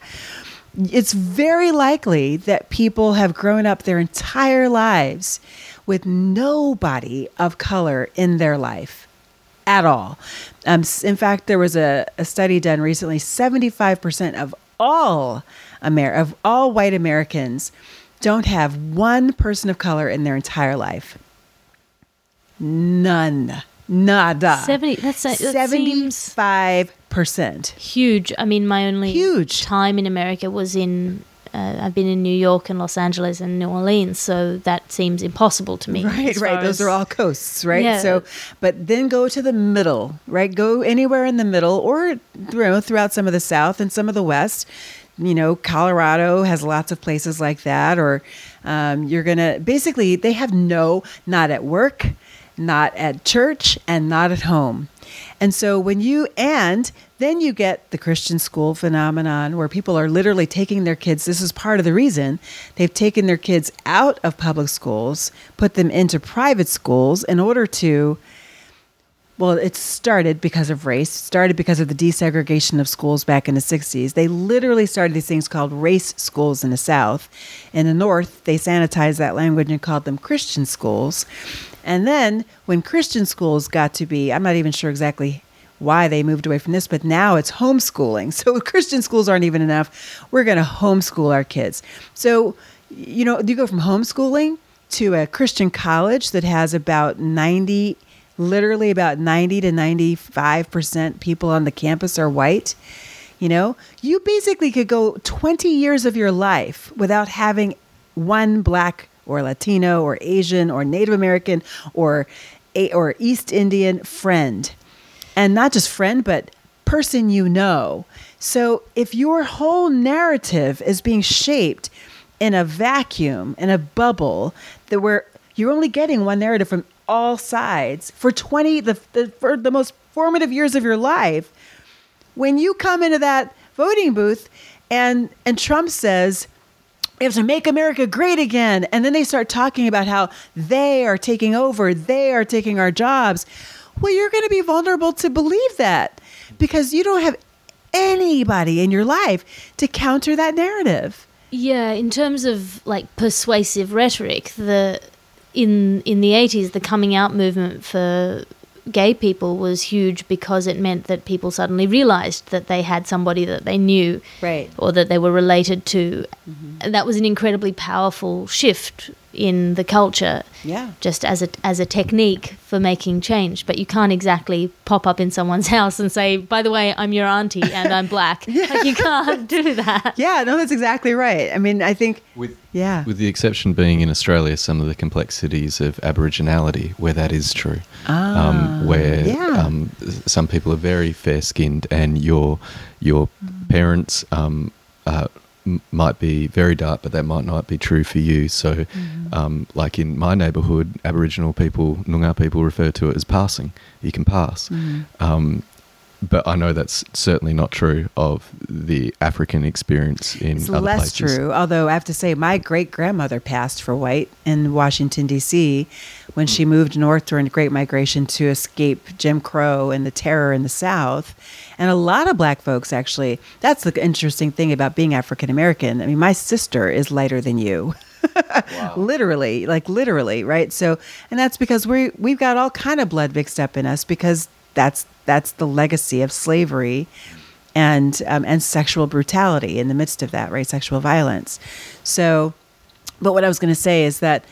it's very likely that people have grown up their entire lives with nobody of color in their life at all. Um, in fact, there was a, a study done recently: seventy-five percent of all Amer- of all white Americans don't have one person of color in their entire life. None, nada. 70 that's that Seventy-five percent. huge. I mean, my only Huge. time in America was in. Uh, I've been in New York and Los Angeles and New Orleans, so that seems impossible to me. Right, right. Those as- are all coasts, right? Yeah. So, but then go to the middle, right? Go anywhere in the middle, or you know, throughout some of the South and some of the West. You know, Colorado has lots of places like that. Or um, you're gonna basically they have no, not at work, not at church, and not at home. And so when you and then you get the Christian school phenomenon where people are literally taking their kids. This is part of the reason they've taken their kids out of public schools, put them into private schools in order to well, it started because of race, started because of the desegregation of schools back in the 60s. They literally started these things called race schools in the South. In the North, they sanitized that language and called them Christian schools. And then when Christian schools got to be, I'm not even sure exactly why they moved away from this, but now it's homeschooling. So Christian schools aren't even enough. We're going to homeschool our kids. So, you know, you go from homeschooling to a Christian college that has about 90 literally about 90 to 95% people on the campus are white you know? You basically could go 20 years of your life without having one black or latino or asian or native american or or east indian friend. And not just friend but person you know. So if your whole narrative is being shaped in a vacuum in a bubble that where you're only getting one narrative from all sides for 20 the, the for the most formative years of your life when you come into that voting booth and and Trump says we have to make America great again and then they start talking about how they are taking over they are taking our jobs well you're going to be vulnerable to believe that because you don't have anybody in your life to counter that narrative. Yeah, in terms of like persuasive rhetoric, the in in the eighties, the coming out movement for gay people was huge because it meant that people suddenly realized that they had somebody that they knew Right. or that they were related to. Mm-hmm. And that was an incredibly powerful shift in the culture Yeah. just as a as a technique for making change but you can't exactly pop up in someone's house and say by the way i'm your auntie and i'm black like you can't do that Yeah, no, that's exactly right. I mean, I think, With yeah. with the exception being in Australia, some of the complexities of Aboriginality, where that is true, Ah, um, where yeah. um, some people are very fair skinned, and your your parents um, uh, m- might be very dark, but that might not be true for you. So, Mm-hmm. um, like in my neighbourhood, Aboriginal people, Noongar people, refer to it as passing. You can pass. Mm-hmm. Um, but I know that's certainly not true of the African experience in It's other less places. true. Although I have to say, my great grandmother passed for white in Washington, D.C. when she moved north during the Great Migration to escape Jim Crow and the terror in the South. And a lot of black folks actually, that's the interesting thing about being African American. I mean, my sister is lighter than you. literally like literally right so and that's because we we've got all kind of blood mixed up in us because that's that's the legacy of slavery and um, and sexual brutality in the midst of that, right? Sexual violence. So, but what I was going to say is that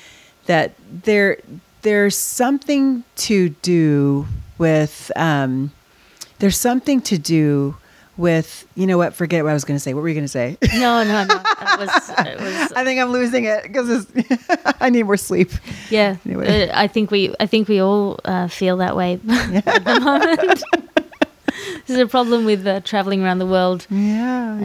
that there there's something to do with um, there's something to do with you know what? Forget what I was going to say. What were you going to say? no no no it was, it was I think I'm losing it because I need more sleep. yeah Anyway. uh, i think we i think we all uh, feel that way at the moment this is a problem with uh, traveling around the world Yeah.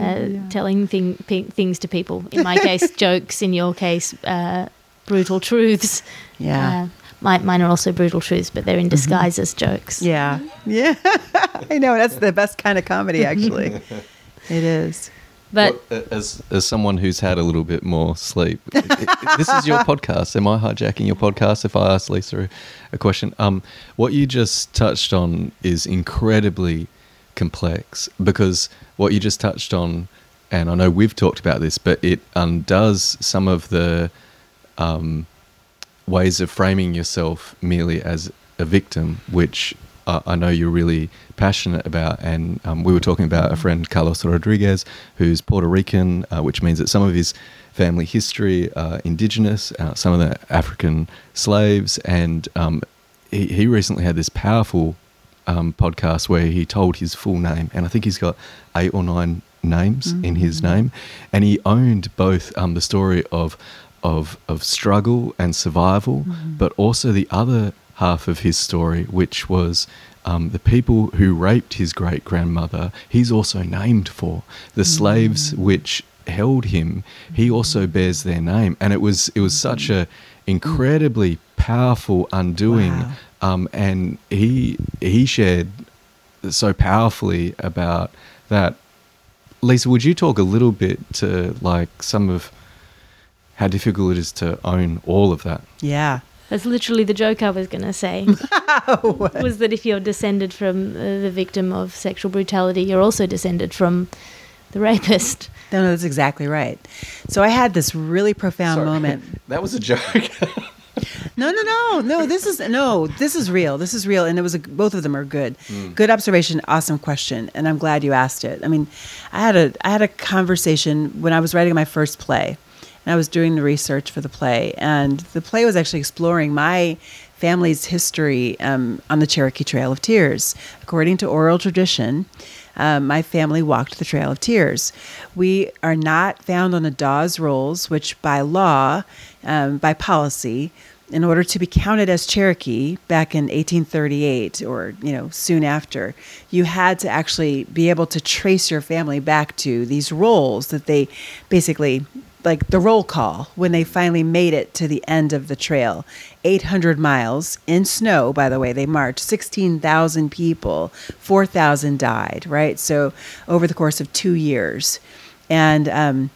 uh, telling thing, pi things to people. In my case, jokes. In your case, uh, brutal truths. Yeah. My, mine are also brutal truths, but they're in disguise as jokes. Yeah. Yeah. I know. That's the best kind of comedy, actually. it is. But Well, as as someone who's had a little bit more sleep, it- it- this is your podcast. Am I hijacking your podcast? If I ask Lisa a, a question, um, what you just touched on is incredibly complex because what you just touched on, and I know we've talked about this, but it undoes some of the um, ways of framing yourself merely as a victim, which uh, I know you're really passionate about. And um, we were talking about a friend, Carlos Rodriguez, who's Puerto Rican, uh, which means that some of his family history are indigenous, uh, some of the African slaves. And um, he, he recently had this powerful um, podcast where he told his full name. And I think he's got eight or nine names in his name. And he owned both um, the story of of of struggle and survival, but also the other half of his story, which was um, the people who raped his great grandmother. He's also named for the slaves which held him. He also bears their name, and it was it was such a incredibly powerful undoing. Wow. Um, and he he shared so powerfully about that. Lisa, would you talk a little bit to like some of how difficult it is to own all of that? Yeah. that's literally the joke I was going to say. was that if you're descended from uh, the victim of sexual brutality, you're also descended from the rapist. No, no, that's exactly right. So I had this really profound moment. That was a joke. No, no, no, no. This is no. This is real. This is real, and it was a, both of them are good. Good observation. Awesome question, and I'm glad you asked it. I mean, I had a I had a conversation when I was writing my first play, and I was doing the research for the play, and the play was actually exploring my family's history um, on the Cherokee Trail of Tears. According to oral tradition, um, my family walked the Trail of Tears. We are not found on the Dawes Rolls, which by law, um, by policy, in order to be counted as Cherokee back in 1838 or you know soon after, you had to actually be able to trace your family back to these rolls that they basically like the roll call when they finally made it to the end of the trail. 800 miles in snow by the way. They marched. 16,000 people. 4,000 died right? So over the course of 2 years. And um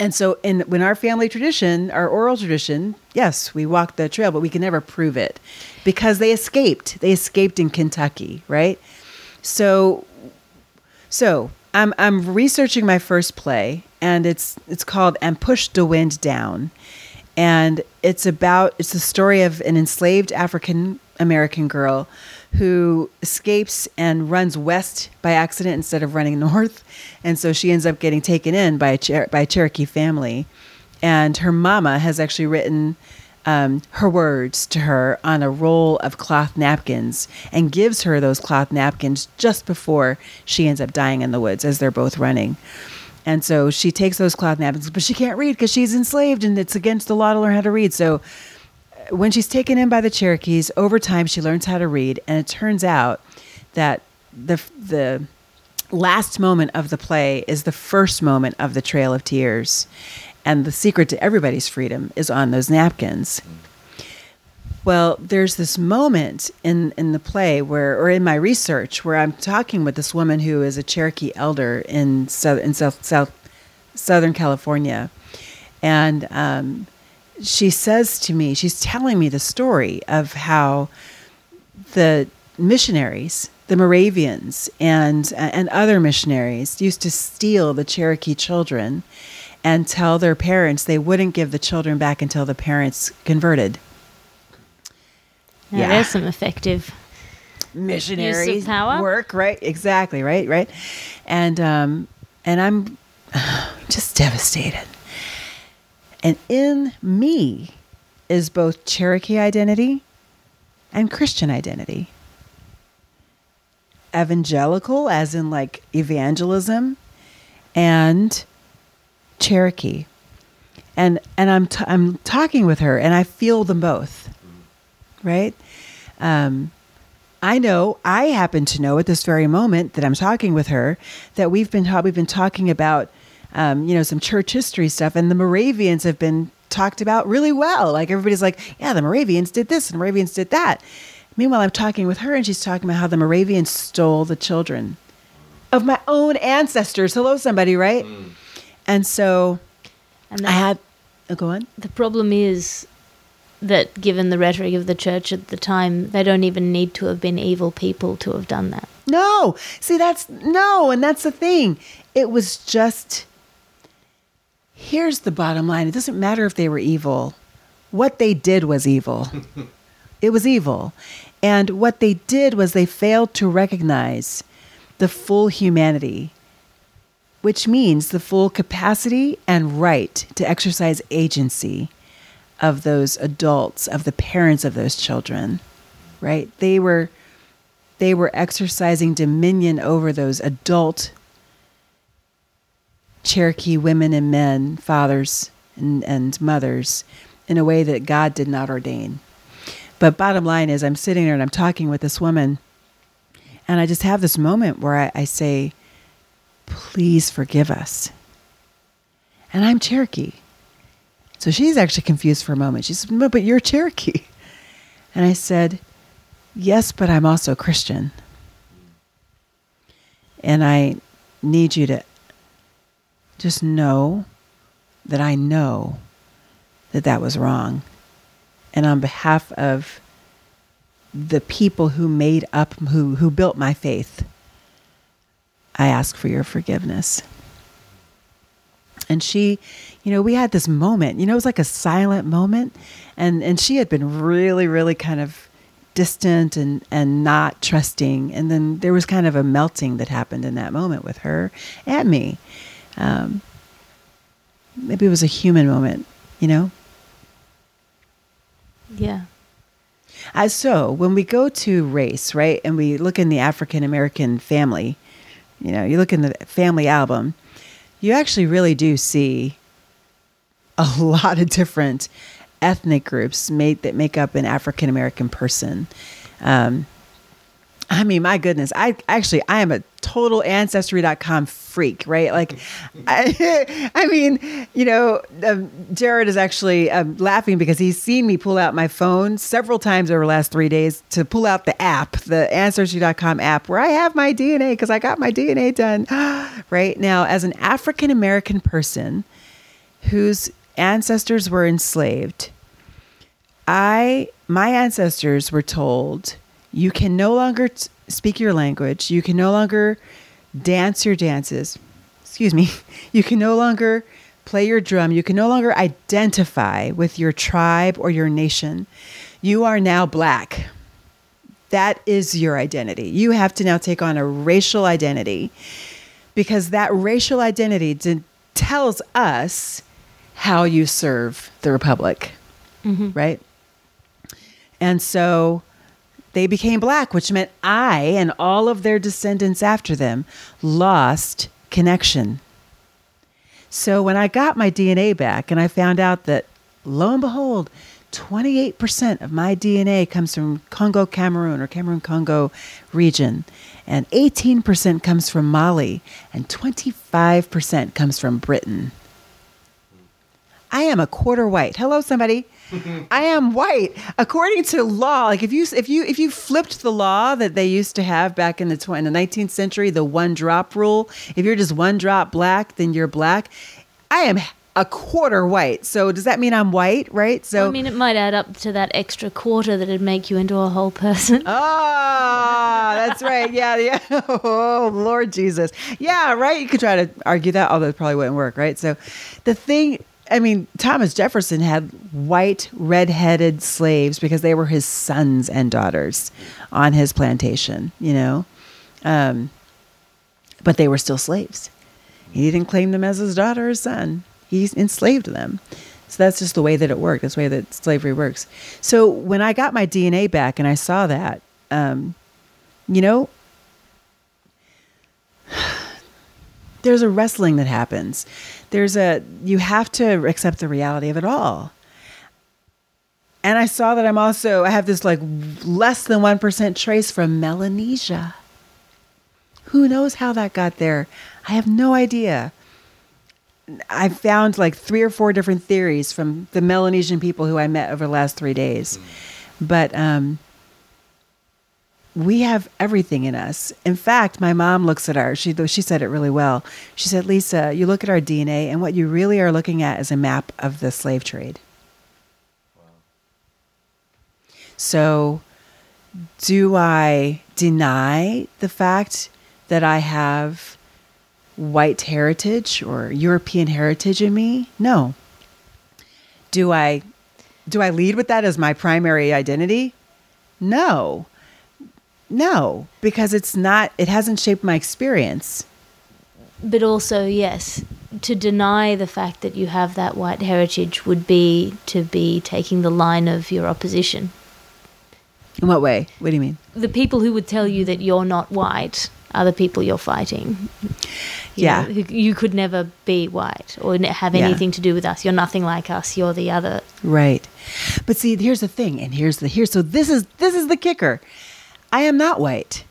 and so in when our family tradition our oral tradition yes we walked the trail but we can never prove it because they escaped. They escaped in Kentucky right? So so I'm I'm researching my first play, and it's it's called "And Push the Wind Down," and it's about it's the story of an enslaved African American girl who escapes and runs west by accident instead of running north, and so she ends up getting taken in by a Cher- by a Cherokee family, and her mama has actually written um, her words to her on a roll of cloth napkins and gives her those cloth napkins just before she ends up dying in the woods as they're both running. And so she takes those cloth napkins, but she can't read because she's enslaved and it's against the law to learn how to read. So uh, when she's taken in by the Cherokees, over time she learns how to read, and it turns out that the the last moment of the play is the first moment of the Trail of Tears, and the secret to everybody's freedom is on those napkins. Well, there's this moment in, in the play where, or in my research, where I'm talking with this woman who is a Cherokee elder in in South, South Southern California, and um, she says to me, she's telling me the story of how the missionaries, the Moravians, and and other missionaries used to steal the Cherokee children and tell their parents they wouldn't give the children back until the parents converted. Now, Yeah. There's some effective. Missionary Use of power? work, right? Exactly, right, right. And um, and I'm just devastated. And in me is both Cherokee identity and Christian identity. Evangelical, as in like evangelism, and Cherokee. And and I'm t- I'm talking with her, and I feel them both. Right. Um, I know I happen to know at this very moment that I'm talking with her that we've been ta- we've been talking about um, you know some church history stuff, and the Moravians have been talked about really well. Like everybody's like, yeah, the Moravians did this and the Moravians did that. Meanwhile, I'm talking with her, and she's talking about how the Moravians stole the children of my own ancestors. Hello, somebody, right? And so And I the, had. Oh, go on. the problem is that, given the rhetoric of the church at the time, they don't even need to have been evil people to have done that. No, see, that's no, and that's the thing. It was just. Here's the bottom line it doesn't matter if they were evil. What they did was evil. it was evil. And what they did was they failed to recognize the full humanity, which means the full capacity and right to exercise agency of those adults, of the parents of those children, right? They were they were exercising dominion over those adult Cherokee women and men, fathers and, and mothers, in a way that God did not ordain. But bottom line is, I'm sitting there and I'm talking with this woman, and I just have this moment where I, I say, Please forgive us. And I'm Cherokee. So she's actually confused for a moment. She said, No, but you're Cherokee. And I said, Yes, but I'm also a Christian. And I need you to just know that I know that that was wrong. And on behalf of the people who made up, who, who built my faith, I ask for your forgiveness. And she, you know, we had this moment, you know, it was like a silent moment. And, and she had been really, really kind of distant and, and not trusting. And then there was kind of a melting that happened in that moment with her and me. Um, maybe it was a human moment, you know? Yeah. As so, when we go to race, right, and we look in the African American family, you know, you look in the family album, you actually really do see a lot of different ethnic groups made that make up an African American person. Um, I mean, my goodness, I actually I am a total ancestry.com freak, right? Like, I, I mean, you know, um, Jared is actually um, laughing because he's seen me pull out my phone several times over the last three days to pull out the app, the ancestry.com app, where I have my DNA because I got my DNA done. right now, as an African American person whose ancestors were enslaved, I my ancestors were told you can no longer t- speak your language, you can no longer dance your dances. Excuse me. You can no longer play your drum, you can no longer identify with your tribe or your nation. You are now black. That is your identity. You have to now take on a racial identity because that racial identity d- tells us how you serve the republic, mm-hmm. right? And so they became black, which meant I and all of their descendants after them lost connection. So when I got my DNA back and I found out that, lo and behold, 28% of my DNA comes from Congo, Cameroon, or Cameroon, Congo region, and 18% comes from Mali, and 25% comes from Britain. I am a quarter white. Hello, somebody. I am white according to law. Like if you if you if you flipped the law that they used to have back in the tw- in the 19th century, the one drop rule. If you're just one drop black, then you're black. I am a quarter white. So does that mean I'm white? Right. So I mean, it might add up to that extra quarter that'd make you into a whole person. Ah, that's right. Yeah, yeah. Oh, Lord Jesus. Yeah, right. You could try to argue that, although it probably wouldn't work, right? So, the thing, I mean, Thomas Jefferson had white, red-headed slaves because they were his sons and daughters on his plantation. You know, um, but they were still slaves. He didn't claim them as his daughter or son. He enslaved them. So that's just the way that it worked. That's the way that slavery works. So when I got my DNA back and I saw that, um, you know, there's a wrestling that happens. There's a, you have to accept the reality of it all. And I saw that I'm also, I have this like less than 1% trace from Melanesia. Who knows how that got there? I have no idea. I found like three or four different theories from the Melanesian people who I met over the last three days. But um, we have everything in us. In fact, my mom looks at our, she, she said it really well. She said, Lisa, you look at our DNA, and what you really are looking at is a map of the slave trade. So, do I deny the fact that I have white heritage or European heritage in me? No. Do I do I lead with that as my primary identity? No. No, because it's not it hasn't shaped my experience. But also, yes, to deny the fact that you have that white heritage would be to be taking the line of your opposition. In what way? What do you mean? The people who would tell you that you're not white are the people you're fighting. You Yeah. know, you could never be white or have Yeah. anything to do with us. You're nothing like us. You're the other. Right. But see, here's the thing, and here's the here. So this is this is the kicker. I am not white.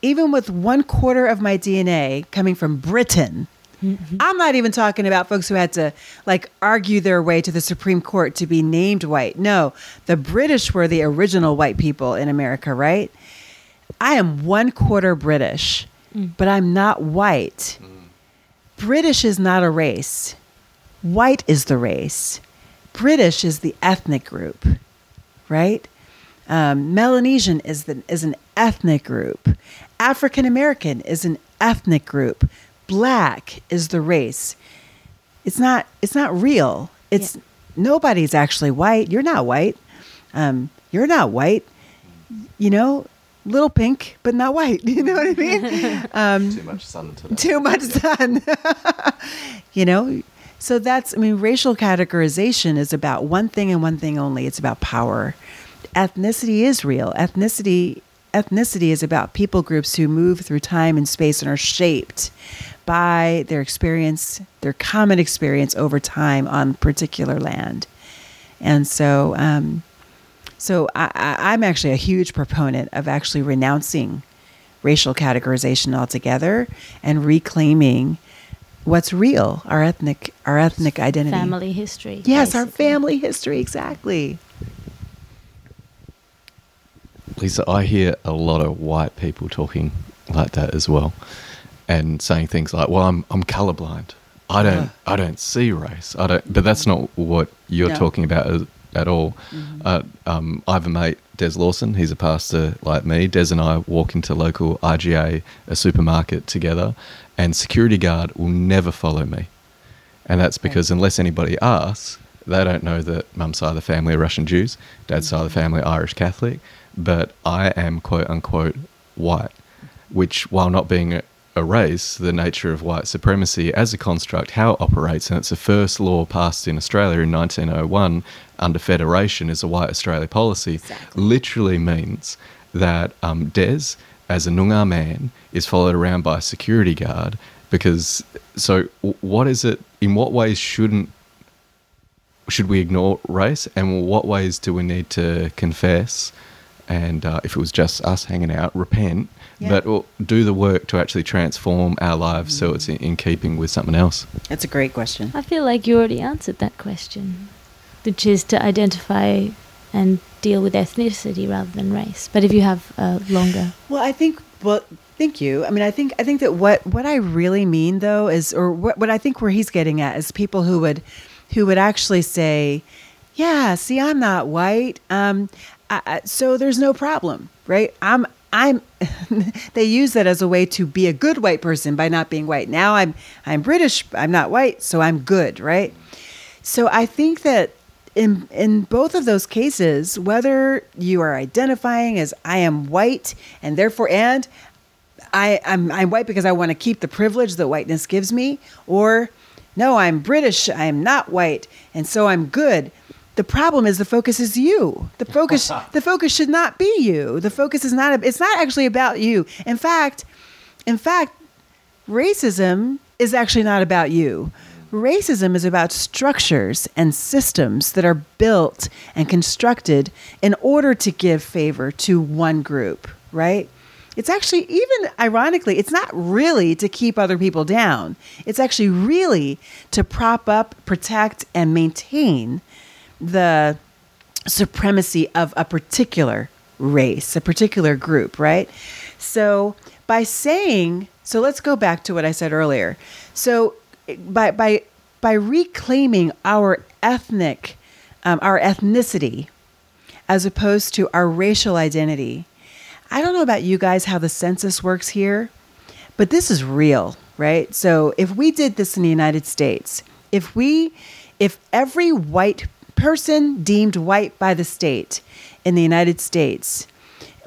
Even with one quarter of my DNA coming from Britain, mm-hmm. I'm not even talking about folks who had to like argue their way to the Supreme Court to be named white. No, the British were the original white people in America, right? I am one quarter British, mm. but I'm not white. Mm. British is not a race. White is the race. British is the ethnic group, right? Um, Melanesian is the, is an ethnic group. African American is an ethnic group. Black is the race. It's not it's not real. It's nobody's actually white. You're not white. Um, you're not white. You know, little pink, but not white. You know what I mean? Um, Too much sun today. too much sun. you know? So that's, I mean, racial categorization is about one thing and one thing only it's about power. Ethnicity is real. Ethnicity. Ethnicity is about people groups who move through time and space and are shaped by their experience, their common experience over time on particular land. And so, um, so I, I, I'm actually a huge proponent of actually renouncing racial categorization altogether and reclaiming what's real, our ethnic, our ethnic identity. Family history. Yes, our family history, exactly. Lisa, I hear a lot of white people talking like that as well, and saying things like, "Well, I'm I'm colorblind. I don't I don't see race. I don't." But that's not what you're No. talking about at all. Uh, um, I have a mate, Des Lawson. He's a pastor like me. Des and I walk into local IGA, a supermarket together, and security guard will never follow me, and that's because unless anybody asks, they don't know that mum's side of the family are Russian Jews, dad's side of the family Irish Catholic, but I am quote unquote white, which while not being a, race, the nature of white supremacy as a construct, how it operates, and it's the first law passed in Australia in 1901 under federation is a white Australia policy, Exactly. literally means that um, Des, as a Noongar man, is followed around by a security guard because. So, what is it? In what ways shouldn't should we ignore race, and what ways do we need to confess? And uh, if it was just us hanging out, repent, Yeah. but or do the work to actually transform our lives so it's in, in keeping with something else. That's a great question. I feel like you already answered that question, which is to identify and deal with ethnicity rather than race. But if you have a longer, Well, I think well, thank you. I mean, I think I think that what what I really mean though is or what what I think where he's getting at is people who would who would actually say, "Yeah, see, I'm not white. Um I, so there's no problem, right? I'm I'm they use that as a way to be a good white person by not being white. Now I'm I'm British, I'm not white, so I'm good, right? So I think that in in both of those cases, whether you are identifying as I am white and therefore and I, I'm I'm white because I want to keep the privilege that whiteness gives me, or no, I'm British, I am not white, and so I'm good. The problem is the focus is you. The focus the focus should not be you. The focus is not it's not actually about you. In fact, in fact, racism is actually not about you. Racism is about structures and systems that are built and constructed in order to give favor to one group, right? It's actually, even ironically, it's not really to keep other people down. It's actually really to prop up, protect, and maintain the supremacy of a particular race, a particular group, right? So by saying, so let's go back to what I said earlier. So by by by reclaiming our ethnic, um, our ethnicity, as opposed to our racial identity. I don't know about you guys how the census works here, but this is real, right? So if we did this in the United States, if we if every white person deemed white by the state in the United States,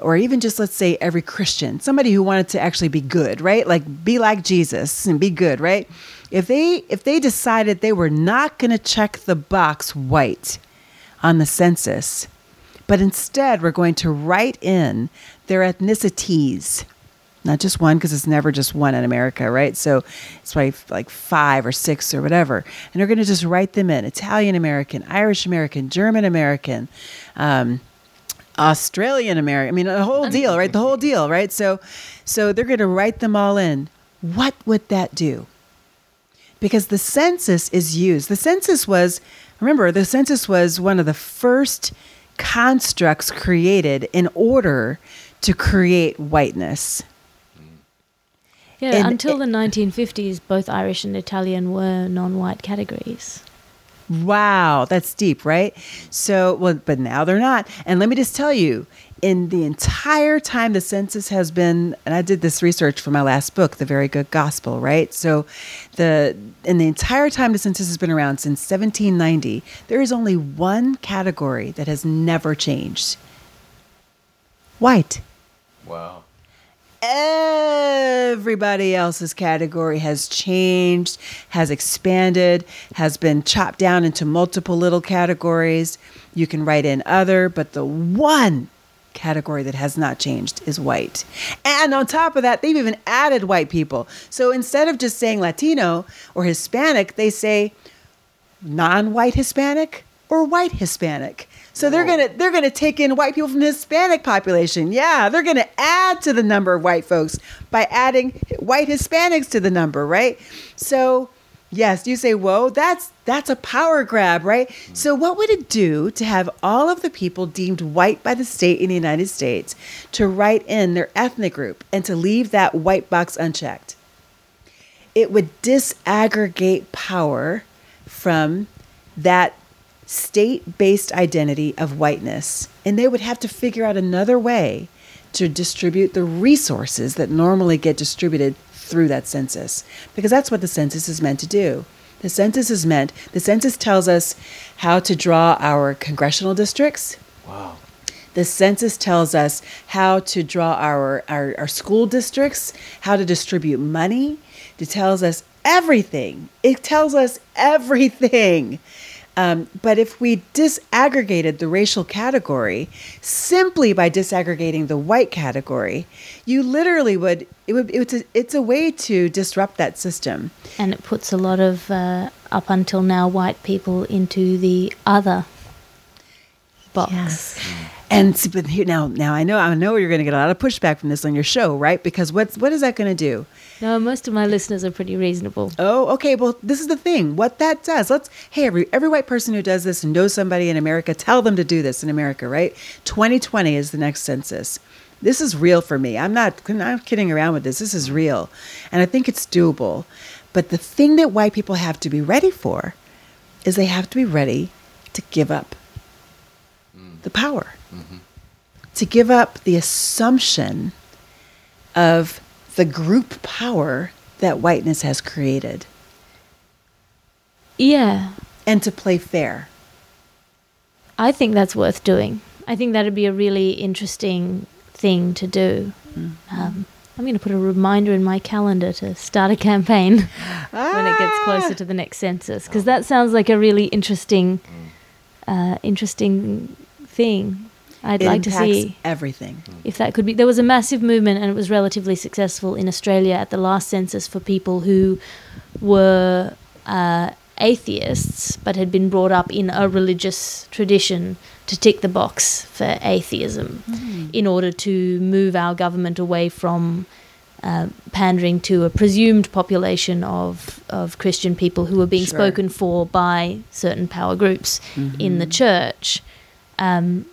or even just let's say every Christian, somebody who wanted to actually be good, right? Like be like Jesus and be good, right? If they if they decided they were not going to check the box white on the census, but instead we're going to write in their ethnicities not just one because it's never just one in America, right? So it's probably like five or six or whatever, and they're going to just write them in: Italian American, Irish American, German American, um, Australian American. I mean, the whole deal, right? The whole deal, right? So, so they're going to write them all in. What would that do? Because the census is used. The census was, remember, the census was one of the first constructs created in order to create whiteness. Yeah, And until it- the 1950s, both Irish and Italian were non-white categories. Wow, that's deep, right? So, well, but now they're not. And let me just tell you, in the entire time the census has been, and I did this research for my last book, The Very Good Gospel, right? So, the in the entire time the census has been around since 1790, there is only one category that has never changed. White. Wow. Everybody else's category has changed, has expanded, has been chopped down into multiple little categories. You can write in other, but the one category that has not changed is white. And on top of that, they've even added white people. So instead of just saying Latino or Hispanic, they say non-white Hispanic or white Hispanic. So they're gonna they're gonna take in white people from the Hispanic population. Yeah, they're gonna add to the number of white folks by adding white Hispanics to the number, right? So yes, you say, whoa, that's that's a power grab, right? Mm. So what would it do to have all of the people deemed white by the state in the United States to write in their ethnic group and to leave that white box unchecked? it would disaggregate power from that state based identity of whiteness. And they would have to figure out another way to distribute the resources that normally get distributed through that census. Because that's what the census is meant to do. The census is meant, the census tells us how to draw our congressional districts. Wow. The census tells us how to draw our, our, our school districts, how to distribute money. It tells us everything. It tells us everything. Um, but if we disaggregated the racial category simply by disaggregating the white category, you literally would it would it's a, it's a way to disrupt that system. And it puts a lot of uh, up until now white people into the other box. Yes. And but here now, now I know I know you're going to get a lot of pushback from this on your show, right? Because what's what is that going to do? No, most of my listeners are pretty reasonable. Oh, okay. Well, this is the thing. What that does, let's hey every every white person who does this and knows somebody in America, tell them to do this in America, right? 2020 is the next census. This is real for me. I'm not I'm not kidding around with this. This is real, and I think it's doable. But the thing that white people have to be ready for is they have to be ready to give up the power, to give up the assumption of the group power that whiteness has created, Yeah, and to play fair. I think that's worth doing. I think that'd be a really interesting thing to do. Um, I'm going to put a reminder in my calendar to start a campaign when it gets closer to the next census because that sounds like a really interesting, uh, interesting thing. I'd it like to see everything. if that could be. There was a massive movement, and it was relatively successful in Australia at the last census for people who were uh, atheists but had been brought up in a religious tradition to tick the box for atheism in order to move our government away from. Uh, pandering to a presumed population of, of Christian people who were being Sure. spoken for by certain power groups in the church. Um,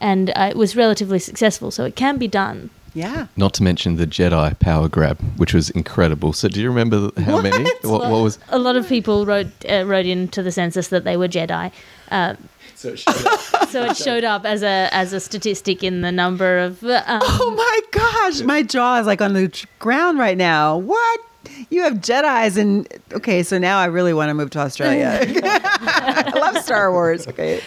and uh, it was relatively successful, so it can be done. Yeah. Not to mention the Jedi power grab, which was incredible. So, do you remember how many? What, what was? A lot of people wrote uh, wrote into the census that they were Jedi, uh, So it showed up. so it showed up as a as a statistic in the number of. uh, Um, Oh my gosh, my jaw is like on the ground right now. What? You have Jedi's and okay, so now I really want to move to Australia. I love Star Wars. Okay.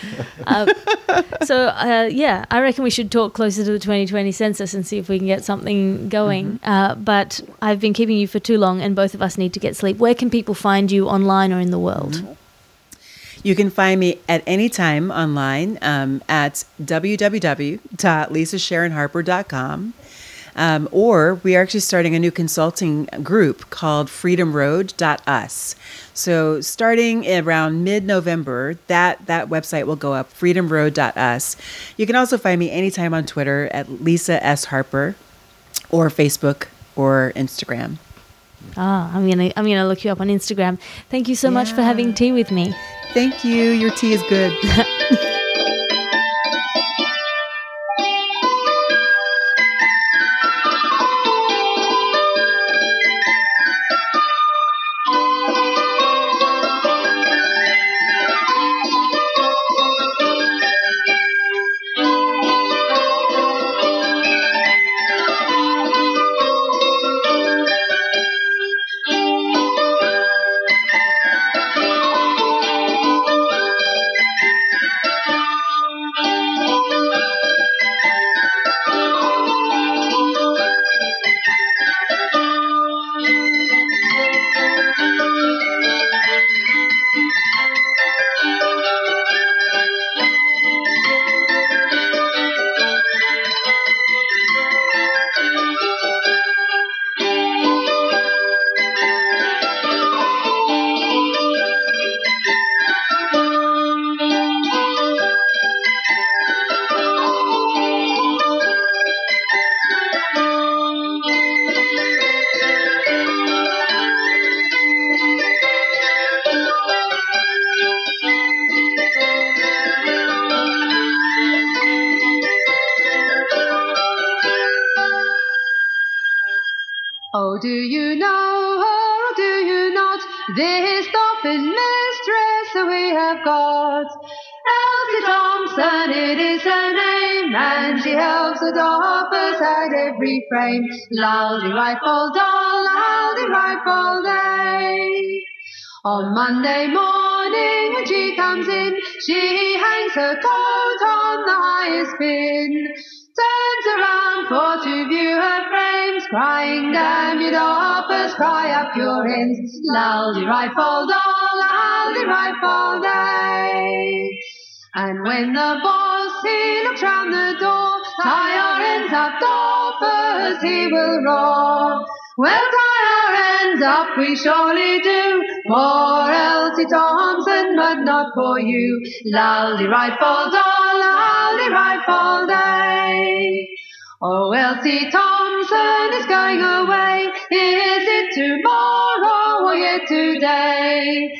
so uh, yeah, I reckon we should talk closer to the 2020 census and see if we can get something going. Uh, but I've been keeping you for too long, and both of us need to get sleep. Where can people find you online or in the world? You can find me at any time online um, at www.lisasharonharper.com. Um, or we are actually starting a new consulting group called freedomroad.us. So starting around mid-November, that, that website will go up, freedomroad.us. You can also find me anytime on Twitter at Lisa S. Harper or Facebook or Instagram. Ah, I'm gonna I'm gonna look you up on Instagram. Thank you so much for having tea with me. Thank you. Your tea is good. that we? Elsie Thompson, it is her name, and she helps the doffers at every frame. Loudy rifle doll, loudy rifle day. On Monday morning when she comes in, she hangs her coat on the highest pin. Turns around for to view her frames, crying, damn you doffers, cry up your ends. Right fall doll, laldy right fall day. And when the boss he looks round the door, tie our ends up, doffers, he will roar. Well, tie our ends up, we surely do, for Elsie Thompson, but not for you. Laldy right fall doll, laldy right fall day. Oh, Elsie Thompson is going away. Is it tomorrow or yet today?